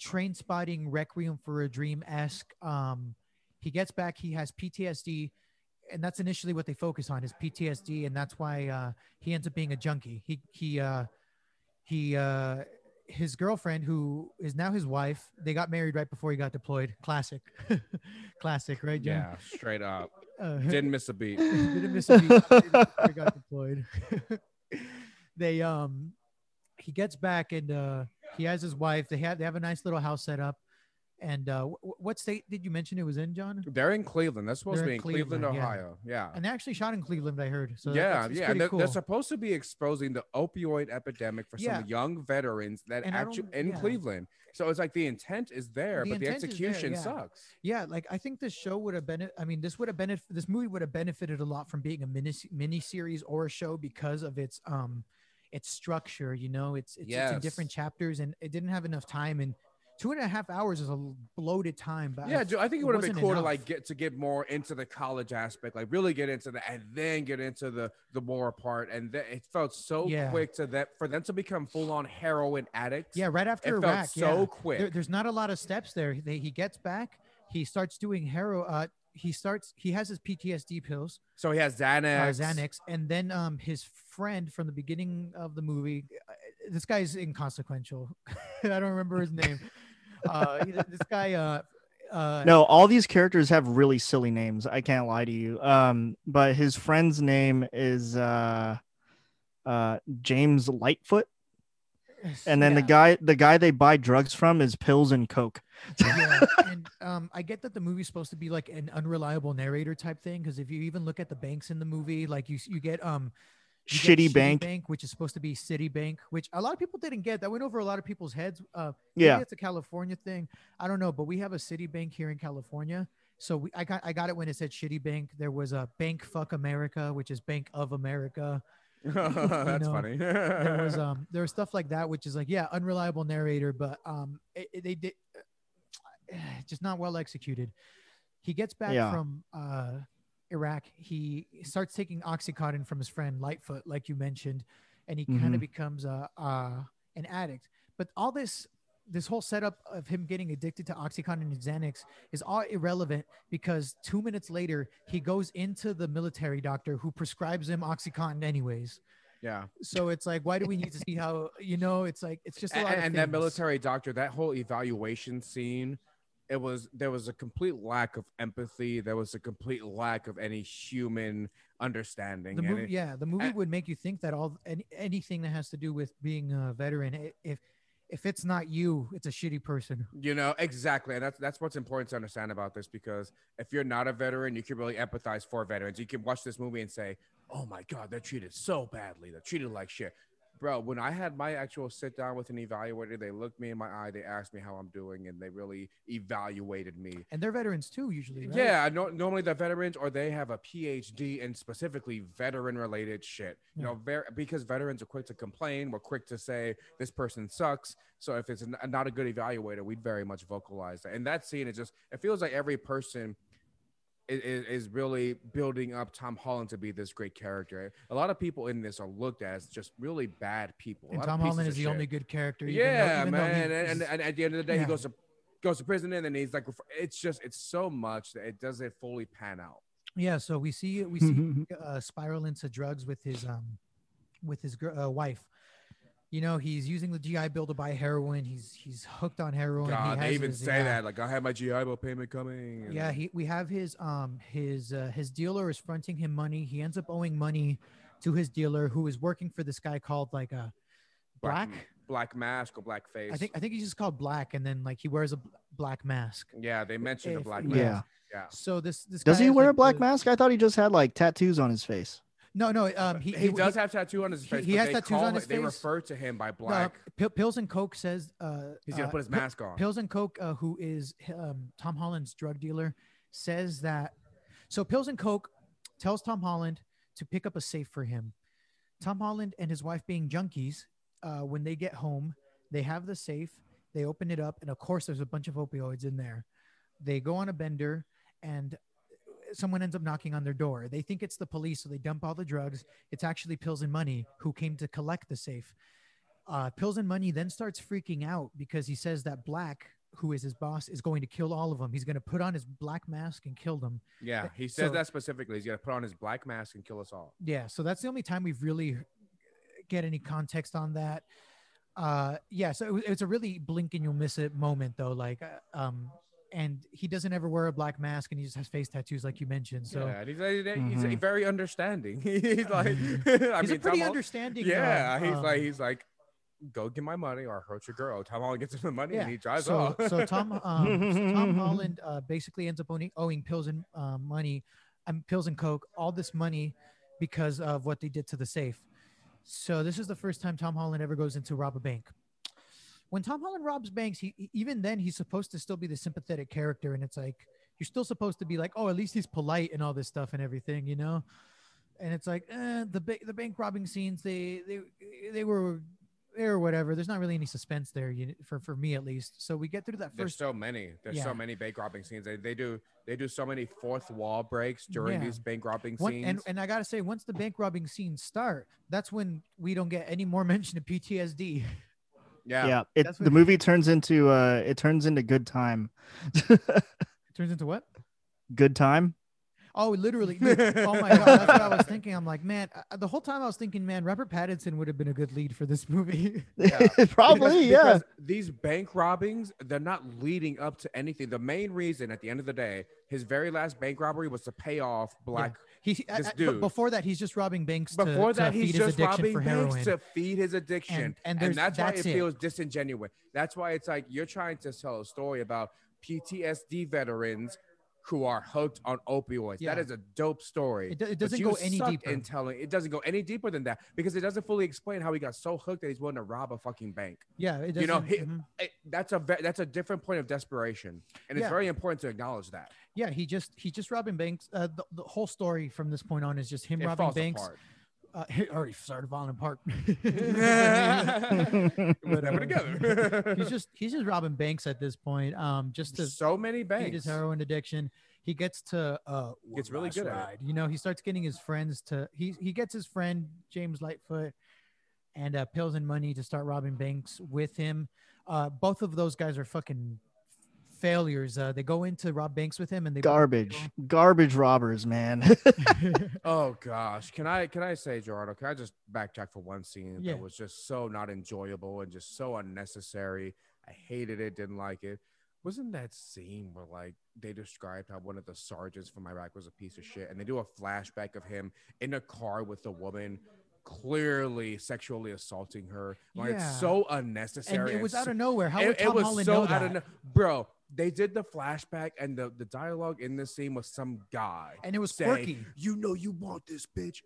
Trainspotting requiem for a dream esque um he gets back he has ptsd and that's initially what they focus on is ptsd and that's why uh he ends up being a junkie he he uh he uh his girlfriend who is now his wife they got married right before he got deployed classic classic right Jon? yeah, straight up. uh, Didn't miss a beat. didn't miss a beat. Got deployed. they um he gets back and uh he has his wife. They have they have a nice little house set up. And uh what state did you mention it was in, Jon? They're in Cleveland. They're supposed They're to be in Cleveland, Cleveland. Ohio. Yeah. And they actually shot in Cleveland, I heard. So yeah, that's, yeah. And they're, cool. they're supposed to be exposing the opioid epidemic for Yeah. some young veterans that And actually in yeah. Cleveland. So it's like the intent is there, The but the there, execution yeah. sucks. yeah, like I think this show would have been. I mean, this would have been. This movie would have benefited a lot from being a mini mini series or a show because of its um its structure. You know, it's it's, it's in different chapters, and it didn't have enough time. And two and a half hours is a bloated time. But I Yeah, dude, I think it would have been cool to like get to get more into the college aspect, like really get into that, and then get into the the war part. And then it felt so Yeah. quick to that for them to become full on heroin addicts. Yeah, right after it felt Iraq. so yeah. quick. There- there's not a lot of steps there. They, he gets back. He starts doing heroin. Uh, he starts. He has his PTSD pills, so he has uh, Xanax. Xanax, and then um his friend from the beginning of the movie. Uh, this guy's inconsequential. I don't remember his name. Uh, he- this guy. Uh, uh, no, all these characters have really silly names. I can't lie to you. Um, but his friend's name is uh, uh, James Lightfoot, and then the guy, the guy they buy drugs from, is pills and coke. yeah, and um, I get that the movie's supposed to be like an unreliable narrator type thing because if you even look at the banks in the movie, like you you get um you get Shitty bank. bank, which is supposed to be Citibank, which a lot of people didn't get. That went over a lot of people's heads. Uh, maybe Yeah. it's a California thing. I don't know, but we have a Citibank here in California. So we, I got I got it when it said Shitty Bank. There was a Bank Fuck America, which is Bank of America. That's know, funny. There was um there was stuff like that, which is like yeah, unreliable narrator, but um it, it- they did just not well executed. He gets back Yeah. from uh Iraq. He starts taking oxycontin from his friend Lightfoot, like you mentioned, and he kind Mhm. of becomes a uh, an addict. But all this this whole setup of him getting addicted to oxycontin and xanax is all irrelevant because two minutes later he goes into the military doctor who prescribes him oxycontin anyways. Yeah. so it's like why do we need to see how you know it's like it's just a and, lot of and that military doctor that whole evaluation scene it was there was a complete lack of empathy. There was a complete lack of any human understanding. The movie it- yeah the movie and- would make you think that all any, anything that has to do with being a veteran if if it's not you it's a shitty person. You know exactly and that's that's what's important to understand about this because if you're not a veteran you can really empathize for veterans. You can watch this movie and say oh my god they're treated so badly. They're treated like shit bro when i had my actual sit down with an evaluator they looked me in my eye they asked me how i'm doing and they really evaluated me and they're veterans too usually right? Yeah, no, normally they're veterans or they have a PhD in specifically veteran related shit. You know, ver- because veterans are quick to complain, we're quick to say this person sucks. So if it's not a good evaluator, we'd very much vocalize that. And that scene, it just it feels like every person is, is really building up Tom Holland to be this great character. A lot of people in this are looked at as just really bad people. And tom holland is the shit. only good character even Yeah, though he man. And, and, and at the end of the day, Yeah. he goes to goes to prison, and then he's like, it's just it's so much that it doesn't fully pan out. yeah so we see we see uh, spiral into drugs with his um with his uh, wife you know, he's using the GI Bill to buy heroin. He's he's hooked on heroin. He God, they even his- say yeah. that. Like, I have my GI Bill payment coming. and- Yeah, he, we have his um his uh, his dealer is fronting him money. He ends up owing money to his dealer, who is working for this guy called like a black. black mask or black face. I think I think he's just called black, and then like he wears a black mask. Yeah, they mentioned the If- black yeah. mask. Yeah. Yeah. So this this Does guy he has, wear a black the- mask? I thought he just had like tattoos on his face. No, no. Um, he, He, does have tattoo on his he- face. he has tattoos on his it- They refer to him by black. Pills and Coke says uh, He's gonna uh, put his mask on. Pills and Coke, uh, who is um, Tom Holland's drug dealer, says that. So Pills and Coke tells Tom Holland to pick up a safe for him. Tom Holland and his wife, being junkies, uh, when they get home, they have the safe. They open it up, and of course, there's a bunch of opioids in there. They go on a bender, and someone ends up knocking on their door. They think it's the police, so they dump all the drugs. It's actually Pills and Money who came to collect the safe. Uh, Pills and Money then starts freaking out because he says that Black, who is his boss, is going to kill all of them. He's going to put on his black mask and kill them. yeah, he says so- that specifically. He's gonna put on his black mask and kill us all. Yeah, so that's the only time we've really get any context on that. Uh, yeah, so it, it's a really blink and you'll miss it moment though. Like, uh, um, and he doesn't ever wear a black mask and he just has face tattoos, like you mentioned. So yeah, and he's, he's Mhm. very understanding. he's like, he's mean, a pretty Tom Hol- understanding. Yeah, um, he's um, like, he's like, go get my money or hurt your girl. Tom Holland gets him the money yeah. and he drives so, off. so Tom, um, so Tom Holland uh, basically ends up owning, owing pills and um, money, um, pills and coke, all this money because of what they did to the safe. So this is the first time Tom Holland ever goes into rob a bank. When Tom Holland robs banks, he even then he's supposed to still be the sympathetic character, and it's like you're still supposed to be like, oh, at least he's polite and all this stuff and everything, you know. And it's like eh, the ba- the bank robbing scenes, they they they were there or whatever. There's not really any suspense there, you, for for me at least. So we get through that first. There's so many. There's Yeah. so many bank robbing scenes. They, they do they do so many fourth wall breaks during Yeah. these bank robbing One, scenes. and, and I gotta say, once the bank robbing scenes start, that's when we don't get any more mention of PTSD. Yeah. Yeah, it, the what- movie turns into uh, it turns into good time. It turns into what? good time. Oh, literally. dude, oh my god, that's what I was thinking. I'm like, man, uh, the whole time I was thinking, man, Robert Pattinson would have been a good lead for this movie. Yeah. Probably, Because- yeah. because these bank robbings, they're not leading up to anything. The main reason at the end of the day, his very last bank robbery was to pay off Black. He, This uh, dude. before that, he's just robbing banks to, Before that, to he's feed his just addiction robbing banks to feed his addiction. And- and And, there's- that's why it it. feels disingenuous. That's why it's like you're trying to tell a story about PTSD veterans who are hooked on opioids. Yeah. That is a dope story. It do- it doesn't go any deeper. In telling it doesn't go any deeper than that because it doesn't fully explain how he got so hooked that he's willing to rob a fucking bank. yeah, it You know, he- mhm. It- that's a ve- that's a different point of desperation, and it's Yeah. very important to acknowledge that. Yeah, he just he's just robbing banks. Uh, the, the whole story from this point on is just him It robbing falls banks. apart. Uh, he already started falling apart. Whatever together. he's just he's just robbing banks at this point. Um, just to so many banks. his heroin addiction. He gets to uh Gets really last good at it. ride. You know, he starts getting his friends to he he gets his friend James Lightfoot and uh, Pills and Money to start robbing banks with him. Uh, both of those guys are fucking failures. Uh, they go into rob banks with him and they Garbage, garbage robbers, man. Oh gosh, can I can I say, Gerardo? Can I just backtrack for one scene Yeah. that was just so not enjoyable and just so unnecessary? I hated it, didn't like it. Wasn't that scene where like they described how one of the sergeants from Iraq was a piece of shit, and they do a flashback of him in a car with a woman, clearly sexually assaulting her. Like Yeah. it's so and unnecessary. it was out of nowhere. How would it, it was Holland so know out of no- bro. They did the flashback and the, the dialogue in this scene was some guy and it was saying, quirky. You know you want this bitch.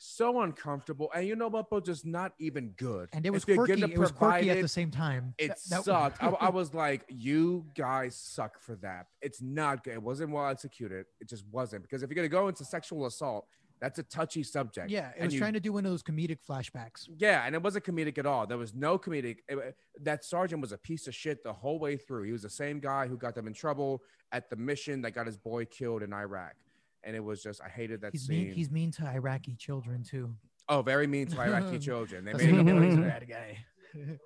So uncomfortable, and you know what, bro? Just not even good. And it was quirky. It was quirky at the same time. It That- that- sucked. I, I was like, you guys suck for that. It's not good. It wasn't well executed. It just wasn't because if you're gonna go into sexual assault, that's a touchy subject. yeah, it and was you- trying to do one of those comedic flashbacks. Yeah, and it wasn't comedic at all. There was no comedic. it- that sergeant was a piece of shit the whole way through. He was the same guy who got them in trouble at the mission that got his boy killed in Iraq. And it was just, I hated that He's scene. mean. He's mean to Iraqi children too. oh, very mean to Iraqi children. They made you know he's a bad guy.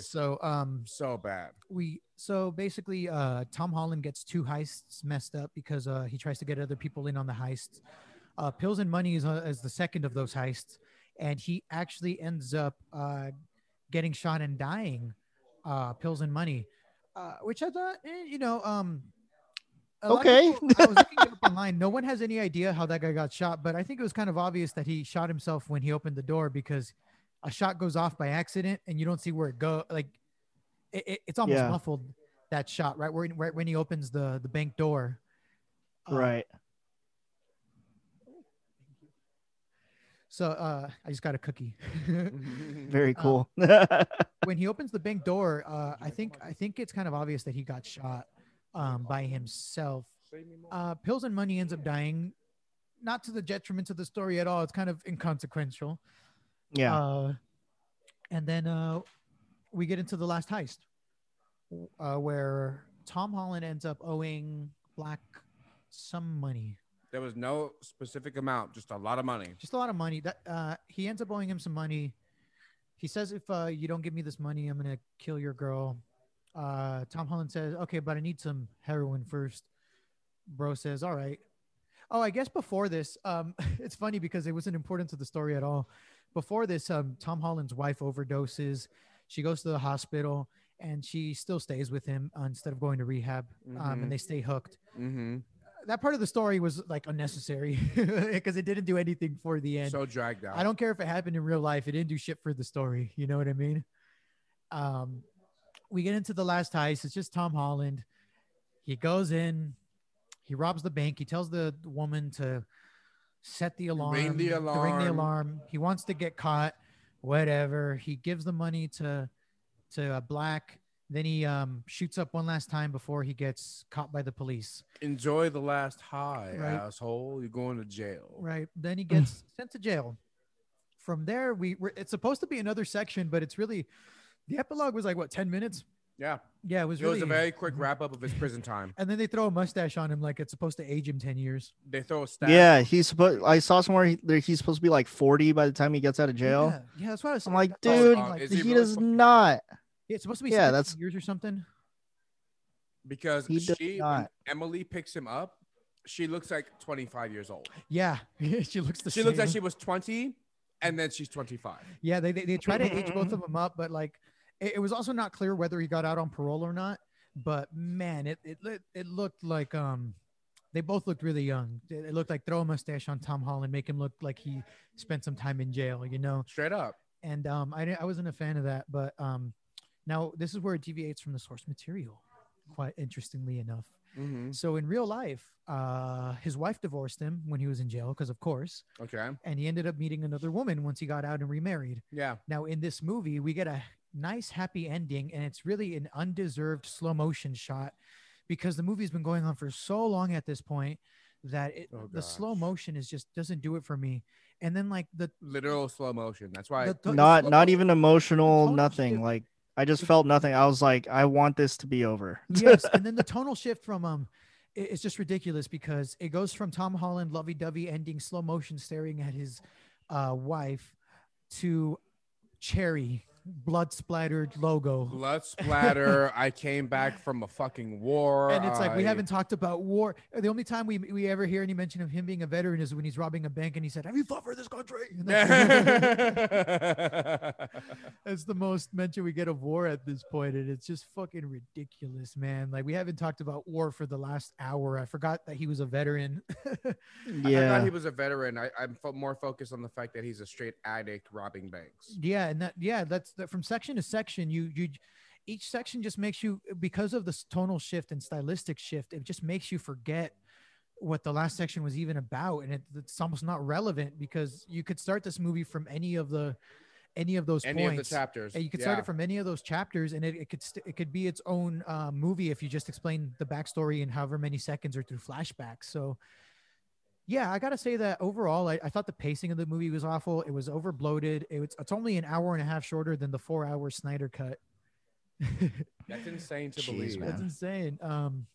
so um so bad. we so basically uh Tom Holland gets two heists messed up because uh he tries to get other people in on the heists. Uh Pills and Money is, uh, is the second of those heists and he actually ends up uh getting shot and dying, uh, pills and money, uh, which I thought, eh, you know, um, a lot of Okay. people- I was looking it up online. No one has any idea how that guy got shot, but I think it was kind of obvious that he shot himself when he opened the door because a shot goes off by accident and you don't see where it go. Like it, it- it's almost Yeah. muffled that shot right where right when he opens the the bank door. Uh, right. So uh, I just got a cookie. Very uh, cool. when he opens the bank door, uh, I think I think it's kind of obvious that he got shot um, by himself. Uh, Pills and Money ends up dying, not to the detriment of the story at all. It's kind of inconsequential. yeah. Uh, and then uh, we get into the last heist, uh, where Tom Holland ends up owing Black some money, There was no specific amount, just a lot of money. just a lot of money. That uh, he ends up owing him some money. He says, "If uh, you don't give me this money, I'm gonna kill your girl." Uh, Tom Holland says, "Okay, but I need some heroin first. Bro says, "All right." Oh, I guess before this, um, it's funny because it wasn't important to the story at all. Before this, um, Tom Holland's wife overdoses. She goes to the hospital and she still stays with him uh, instead of going to rehab. Um, Mhm. and they stay hooked. Mm-hmm. That part of the story was like unnecessary because it didn't do anything for the end. So dragged out. I don't care if it happened in real life. It didn't do shit for the story. You know what I mean? Um, we get into the last heist. It's just Tom Holland. He goes in, he robs the bank. He tells the woman to set the alarm, Ring the to ring the alarm. alarm. He wants to get caught. Whatever. He gives the money to to uh, Black. Then he um, shoots up one last time before he gets caught by the police. Enjoy the last high, Right. asshole. You're going to jail. Right. Then he gets sent to jail. From there, we we're, it's supposed to be another section, but it's really the epilogue was like what ten minutes. Yeah. Yeah, it was It really was a very quick wrap up of his prison time. And then they throw a mustache on him like it's supposed to age him ten years. They throw a stab. yeah. He's supposed. I saw somewhere he, he's supposed to be like 40 by the time he gets out of jail. Yeah, yeah that's what I was I'm like, That's what I was dude, saying, like, he, he really does fucking- not. Yeah, it's supposed to be yeah, that's- years or something. Because He she, when. Emily picks him up, she looks like 25 years old. Yeah, she looks the She same. looks like she was 20 and then she's 25. Yeah, they, they, they try to age both of them up, but like it, it was also not clear whether he got out on parole or not. But man, it it, it looked like um they both looked really young. It, it looked like throw a mustache on Tom Holland, make him look like he spent some time in jail, you know. Straight up. And um I I wasn't a fan of that, but um now this is where it deviates from the source material, quite interestingly enough. hmm So in real life, uh his wife divorced him when he was in jail because of course, Okay. and he ended up meeting another woman once he got out and remarried. Yeah. Now, in this movie, we get a nice happy ending, and it's really an undeserved slow motion shot because the movie's been going on for so long at this point that it, Oh, the slow motion is just doesn't do it for me. And then like the Literal slow motion. That's why. The- the- Not slow- not even emotional. Nothing. shift- Like I just felt nothing. I was like, I want this to be over. yes, and then the tonal shift from um, it- it's just ridiculous because it goes from Tom Holland lovey-dovey ending slow motion staring at his uh, wife to Cherry blood splattered logo. Blood splatter. I came back from a fucking war. and it's like we I- haven't talked about war. The only time we, we ever hear any mention of him being a veteran is when he's robbing a bank and he said, "Have you fought for this country?" And that's, that's the most mention we get of war at this point, and it's just fucking ridiculous, man. Like we haven't talked about war for the last hour. I forgot that he was a veteran. I yeah. thought he was a veteran. I, I'm fo- more focused on the fact that he's a straight addict robbing banks. yeah, and that yeah, that's that from section to section. You you each section just makes you because of this tonal shift and stylistic shift. It just makes you forget what the last section was even about, and it, it's almost not relevant because you could start this movie from any of the any of those Any of the points. chapters. And you could yeah. start it from any of those chapters, and it, it could st- it could be its own uh, movie if you just explain the backstory in however many seconds or through flashbacks. So, yeah, I gotta say that overall, I, I thought the pacing of the movie was awful. It was over bloated. It was, it's only an hour and a half shorter than the four hour Snyder cut. That's insane to Jeez, believe. man. That's insane. Um,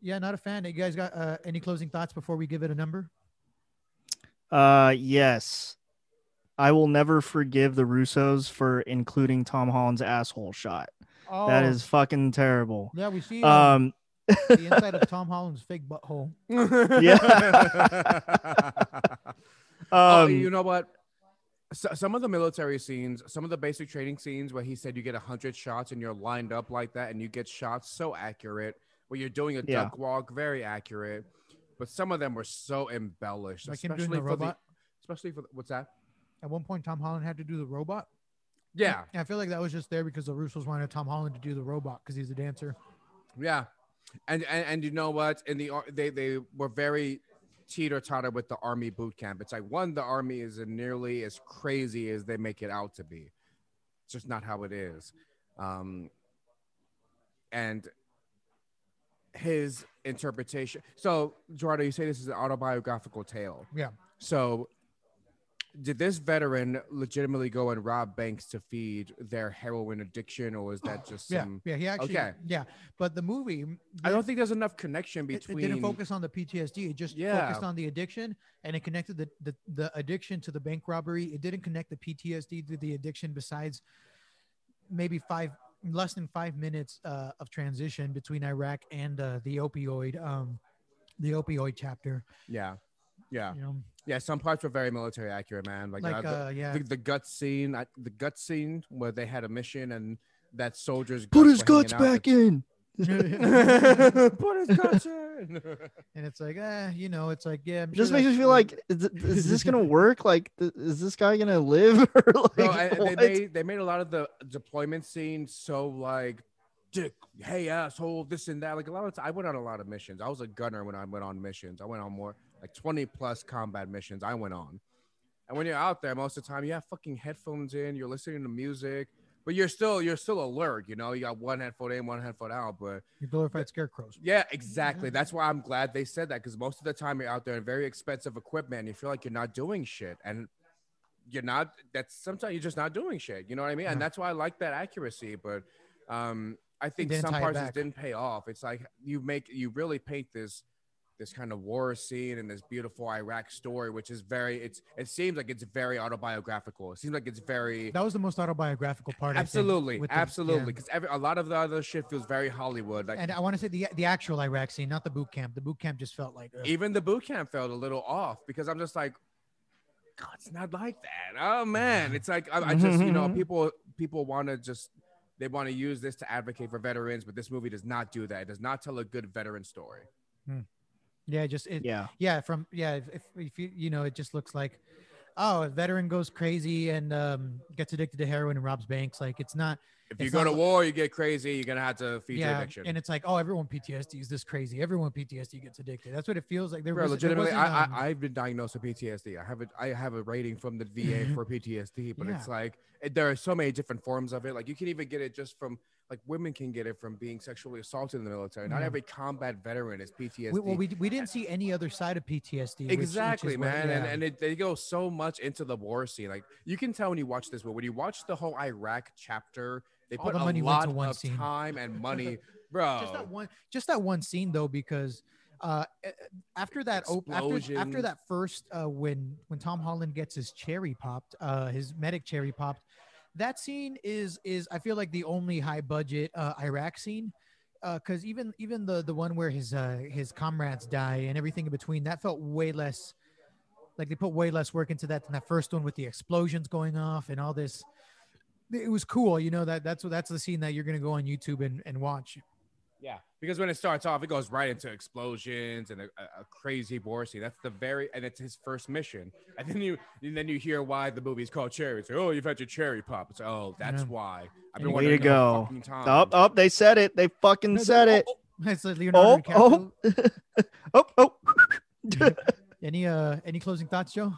yeah, not a fan. You guys got uh, any closing thoughts before we give it a number? Uh, yes. I will never forgive the Russos for including Tom Holland's asshole shot. Oh, That is fucking terrible. yeah. We see um, Um, the inside of Tom Holland's fake butthole. yeah. oh, um, you know what? so, some of the military scenes, some of the basic training scenes where he said you get 100 shots and you're lined up like that and you get shots so accurate, where you're doing a Yeah. duck walk, very accurate. But some of them were so embellished, Like him doing especially the for robot? the, especially for the, what's that? At one point, Tom Holland had to do the robot. Yeah, And I feel like that was just there because the Russos wanted Tom Holland to do the robot because he's a dancer. yeah, and and, and you know what? In the they they were very teeter totter with the army boot camp. It's like one, the army isn't nearly as crazy as they make it out to be. It's just not how it is. Um, and his interpretation. So, Gerardo, you say this is an autobiographical tale. Yeah. So, did this veteran legitimately go and rob banks to feed their heroin addiction, or was that just Yeah, some? yeah, he actually, okay. yeah. But the movie, I don't think there's enough connection it, it didn't focus on the PTSD. It just Yeah. focused on the addiction, and it connected the, the the addiction to the bank robbery. It didn't connect the PTSD to the addiction. Besides, maybe five less than five minutes uh, of transition between Iraq and uh, the opioid, um, the opioid chapter. Yeah, yeah, You know, yeah. Some parts were very military accurate, man. Like, like uh, the, uh, yeah, the, the gut scene, I, the gut scene where they had a mission and that soldier's Put his guts hanging out. back in. Put his guts in. and it's like, eh, you know, it's like, yeah. I'm just sure makes me feel like is, it- is this gonna work? Like, is this guy gonna live? or like, No, and- and they made they made a lot of the deployment scenes so like dick, hey asshole, this and that. Like a lot of t- I went on a lot of missions. I was a gunner when I went on missions. I went on more like 20 plus combat missions I went on. And when you're out there, most of the time you have fucking headphones in, you're listening to music, but you're still you're still alert, you know. You got one headphone in, one headphone out, but you glorified scarecrows. yeah, exactly. That's why I'm glad they said that because most of the time you're out there in very expensive equipment and you feel like you're not doing shit. And you're not, that's sometimes you're just not doing shit. You know what I mean? And that's why I like that accuracy. But um, I think some parts didn't pay off. It's like you make, you really paint this. This kind of war scene and this beautiful Iraq story, which is very, it's, it seems like it's very autobiographical. It seems like it's very, That was the most autobiographical part. I think, absolutely, with the- absolutely. yeah. Because every a lot of the other shit feels very Hollywood. Like And I want to say the the actual Iraq scene, not the boot camp. The boot camp just felt like ugh. even the boot camp felt a little off because I'm just like, God, it's not like that. Oh man, it's like I, I mm-hmm, just you know mm-hmm. people people want to just they want to use this to advocate for veterans, but this movie does not do that. It does not tell a good veteran story. Hmm. Yeah, just it, yeah. yeah, from yeah, if, if if you you know, it just looks like oh, a veteran goes crazy and um, gets addicted to heroin and robs banks. Like it's not If you go to war, you get crazy. You're gonna have to feed your yeah, addiction. and it's like oh, everyone PTSD is this crazy. Everyone PTSD gets addicted. That's what it feels like. There Bro, was there legitimately, I, um, I I've been diagnosed with PTSD. I have a I have a rating from the VA for PTSD, but it's like it, there are so many different forms of it. Like you can even get it just from like women can get it from being sexually assaulted in the military. Not every combat veteran is PTSD. we, well, we, we didn't see any other side of PTSD. which- which exactly, what- man, and and it, they go so much into the war scene. Like you can tell when you watch this, but when you watch the whole Iraq chapter, they All put the a money went lot one of scene. time and money, bro. just that one just that one scene though because uh after that op- after, after that first uh when when tom holland gets his cherry popped uh his medic cherry popped that scene is is i feel like the only high budget uh iraq scene uh because even even the the one where his uh his comrades die and everything in between that felt way less like they put way less work into that than that first one with the explosions going off and all this. It was cool you know that that's what that's the scene that you're gonna go on youtube and, and watch Yeah, because when it starts off, it goes right into explosions and a, a a crazy war scene. That's the very, and it's his first mission. And then you, and then you hear why the movie's called Cherry. It's like, oh, you've had your cherry pop. It's like, oh, that's Yeah. why. I've been Way to go. fucking time. up, up. They said it. They fucking No, said oh, it. oh, It's like Leonardo Oh, DiCaprio. oh, oh, oh. Any uh any closing thoughts, Joe?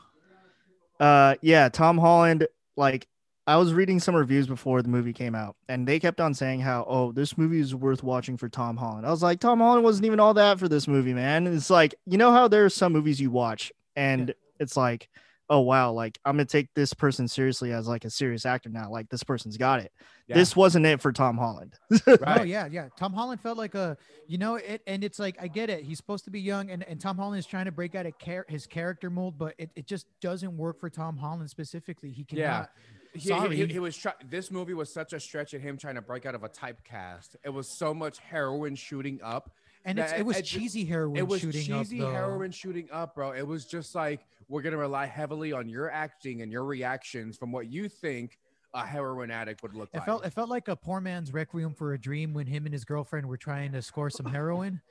Uh, yeah, Tom Holland. Like, I was reading some reviews before the movie came out, and they kept on saying how, oh, this movie is worth watching for Tom Holland. I was like, Tom Holland wasn't even all that for this movie, man. It's like, you know how there are some movies you watch, and it's like, oh wow, like I'm gonna take this person seriously as like a serious actor now. Like this person's got it. Yeah. This wasn't it for Tom Holland. Oh yeah, yeah. Tom Holland felt like a you know it, and it's like I get it. He's supposed to be young, and, and Tom Holland is trying to break out of char- his character mold, but it, it just doesn't work for Tom Holland specifically. He cannot. Yeah. He, he, Sorry. he, he was try- this movie was such a stretch at him trying to break out of a typecast. It was so much heroin shooting up and that- it was cheesy heroin it was shooting cheesy up, heroin shooting up, bro. It was just like we're gonna rely heavily on your acting and your reactions from what you think a heroin addict would look It like. felt it felt like a poor man's requiem for a dream when him and his girlfriend were trying to score some heroin.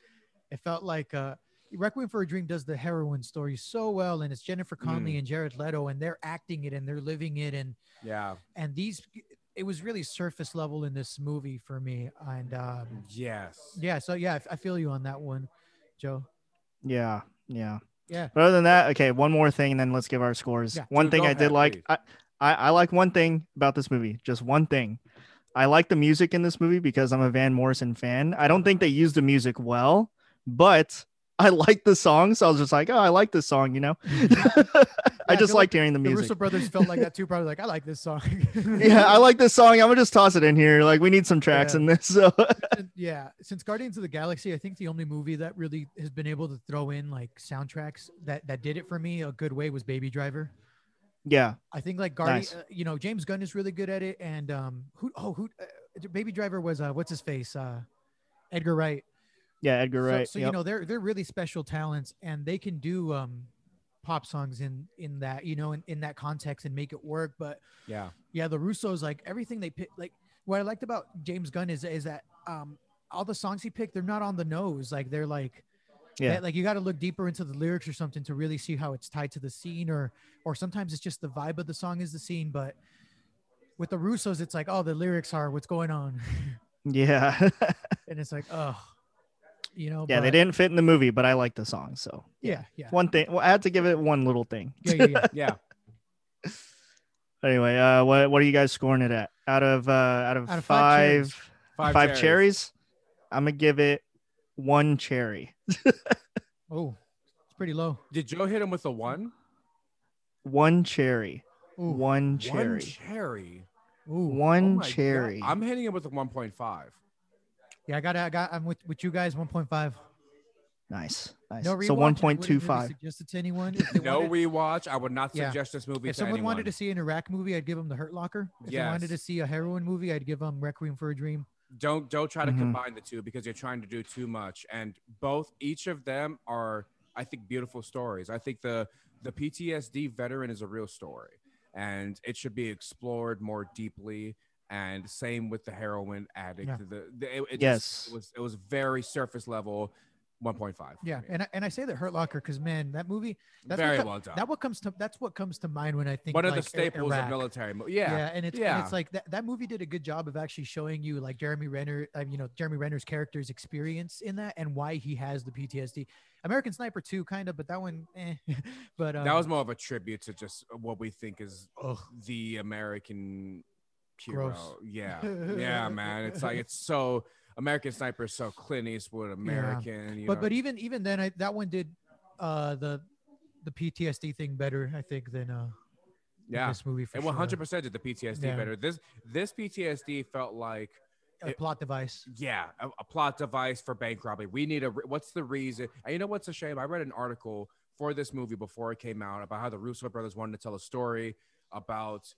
It felt like uh, Requiem for a Dream does the heroin story so well, and it's Jennifer Connelly Mm. and Jared Leto, and they're acting it and they're living it, and yeah, and these it was really surface level in this movie for me, and um, yes, yeah, so yeah, I- I feel you on that one, Joe. Yeah, yeah, Yeah. But other than that, okay, one more thing, and then let's give our scores. Yeah. One Dude, thing go I did like. I, I I like one thing about this movie, just one thing. I like the music in this movie because I'm a Van Morrison fan. I don't think they used the music well, but I like the song, so I was just like, oh, I like this song, you know. I I just feel liked hearing the music. The music. Russo brothers felt like that too. Probably like I like this song. yeah, I like this song. I'm gonna just toss it in here. Like we need some tracks Yeah. in this. So yeah, since Guardians of the Galaxy, I think the only movie that really has been able to throw in like soundtracks that that did it for me a good way was Baby Driver. yeah, I think like Guardian, Nice. uh, you know, James Gunn is really good at it, and um, who oh who, uh, Baby Driver was uh, what's his face, uh, Edgar Wright. Yeah, Edgar So- Wright. So, yep. you know they're they're really special talents, and they can do um, pop songs in in that you know in, in that context and make it work. But yeah, yeah, the Russos like everything they pick. Like what I liked about James Gunn is is that um all the songs he picked they're not on the nose. Like they're like Yeah. they- like you got to look deeper into the lyrics or something to really see how it's tied to the scene or or sometimes it's just the vibe of the song is the scene. But with the Russos, it's like oh the lyrics are what's going on, yeah, and it's like oh you know yeah. They didn't fit in the movie, but I like the song. So yeah yeah one thing. Well, I had to give it one little thing. yeah yeah, yeah. yeah. Anyway, uh, what what are you guys scoring it at? Out of uh, out of, Out of five five, cherries. five cherries, I'm gonna give it one cherry. oh it's pretty low. Did Joe hit him with a one? One cherry. Ooh. One cherry. One cherry. Ooh. Oh One my God. cherry. I'm hitting him with a 1.5. Yeah, I got I got I'm with with you guys 1.5. Nice. Nice. No so rewatch, I one point two wouldn't really five. Suggest it to anyone. No wanted- rewatch. I would not Yeah. suggest this movie if to someone anyone. wanted to see an Iraq movie, I'd give them The Hurt Locker. If they wanted to see a heroin movie, I'd give them Requiem for a Dream. don't don't try to Mhm. combine the two because you're trying to do too much and both each of them are i think beautiful stories i think the the ptsd veteran is a real story and it should be explored more deeply and same with the heroin addict Yeah. the, the it, it Yes. just, it was it was very surface level 1.5 Yeah, and I, and I say The Hurt Locker because man, that movie that's very what, well done that what comes to that's what comes to mind when I think one of the staples Iraq. of military mo- yeah and it's and it's like that, that movie did a good job of actually showing you like Jeremy Renner, uh, you know Jeremy Renner's character's experience in that and why he has the PTSD. American Sniper too, kind of, but that one, eh. but um, that was more of a tribute to just what we think is ugh, the American hero. Gross. Yeah, yeah, man. It's like it's so American Sniper is so Clint Eastwood American. You but know? but even even then, I that one did uh the the PTSD thing better, I think, than uh yeah, this movie for it sure. 100 percent did the PTSD Yeah. better. This this PTSD felt like a it- plot device. yeah a, a plot device for bank robbery. We need a what's the reason? And you know what's a shame? I read an article for this movie before it came out about how the Russo brothers wanted to tell a story about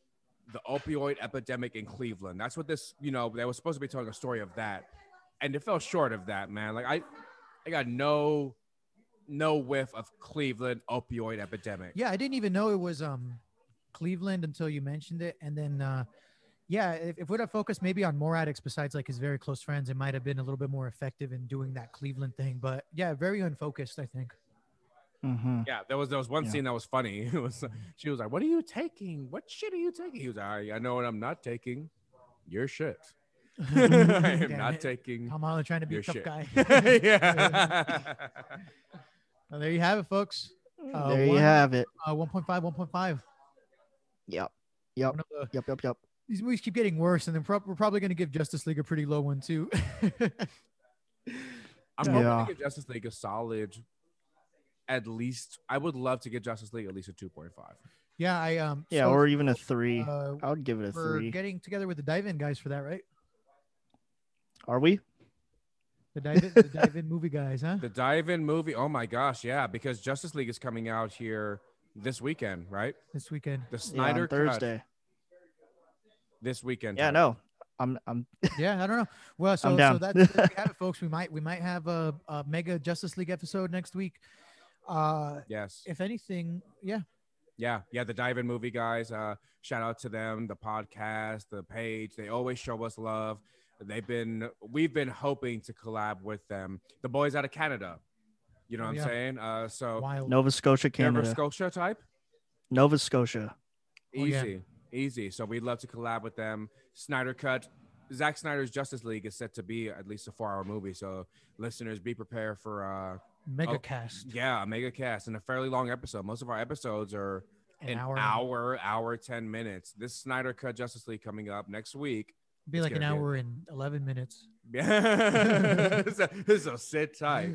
the opioid epidemic in Cleveland. That's what this, you know, they were supposed to be telling a story of that. And it fell short of that, man. Like I I got no no whiff of Cleveland opioid epidemic. Yeah, I didn't even know it was um Cleveland until you mentioned it, and then uh yeah, if, if we'd have focused maybe on more addicts besides like his very close friends, it might have been a little bit more effective in doing that Cleveland thing. But yeah, very unfocused, I think. Mm-hmm. Yeah, there was there was one Yeah. scene that was funny. It was she was like, "What are you taking? What shit are you taking?" He was like, "I, I know what I'm not taking. Your shit. I am not it. taking Tom Holland trying to be a tough shit." guy. yeah. Well, there you have it, folks. Uh, there you have it. Uh, 1.5, 1.5. Yep. Yep. The- Yep. Yep. Yep. these movies keep getting worse, and then prob- we're probably going to give Justice League a pretty low one too. I'm hoping Yeah. to give Justice League a solid. At least, I would love to give Justice League at least a 2.5. yeah, I um. Yeah, so, or even a three. uh, I would give it a we're three. getting together with the dive-in guys for that, right? Are we? The dive-in, the dive-in movie guys, huh? The dive-in movie. Oh my gosh, yeah, because Justice League is coming out here this weekend, right? This weekend. The Yeah, Snyder on Cut Thursday. this weekend. Yeah, no. I'm I'm Yeah, I don't know. Well, so so down. that, we have it, folks. We might we might have a, a mega Justice League episode next week. Uh, Yes. if anything, yeah, Yeah, yeah, the Dive In movie guys. Uh, shout out to them, the podcast, the page. They always show us love. They've been, we've been hoping to collab with them. The boys out of Canada. You know Oh, what I'm saying? Uh, so wild. Nova Scotia, Canada. Nova Canada. Scotia type. Nova Scotia. Oh, yeah. Easy, easy. So we'd love to collab with them. Snyder Cut. Zack Snyder's Justice League is set to be at least a four-hour movie. So listeners, be prepared for uh, Mega oh, cast. yeah, a mega cast and a fairly long episode. Most of our episodes are An an hour. hour, hour, 10 minutes. This Snyder Cut Justice League coming up next week. Be it's like an gonna be hour and eleven minutes. Yeah. so, so sit tight.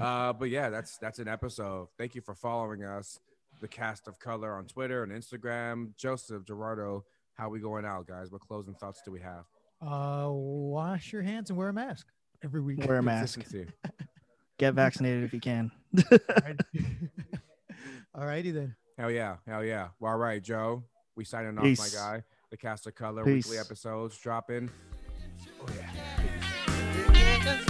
Uh, but yeah, that's that's an episode. Thank you for following us, the cast of color on Twitter and Instagram. Joseph Gerardo, how we going out, guys? What closing thoughts do we have? Uh, wash your hands and wear a mask every week. Wear a mask. Consistency. Get vaccinated if you can. All righty then. Hell yeah, hell yeah. Well, all right, Joe. We signing off, Peace. my guy. The cast of color Peace. weekly episodes dropping. Oh yeah.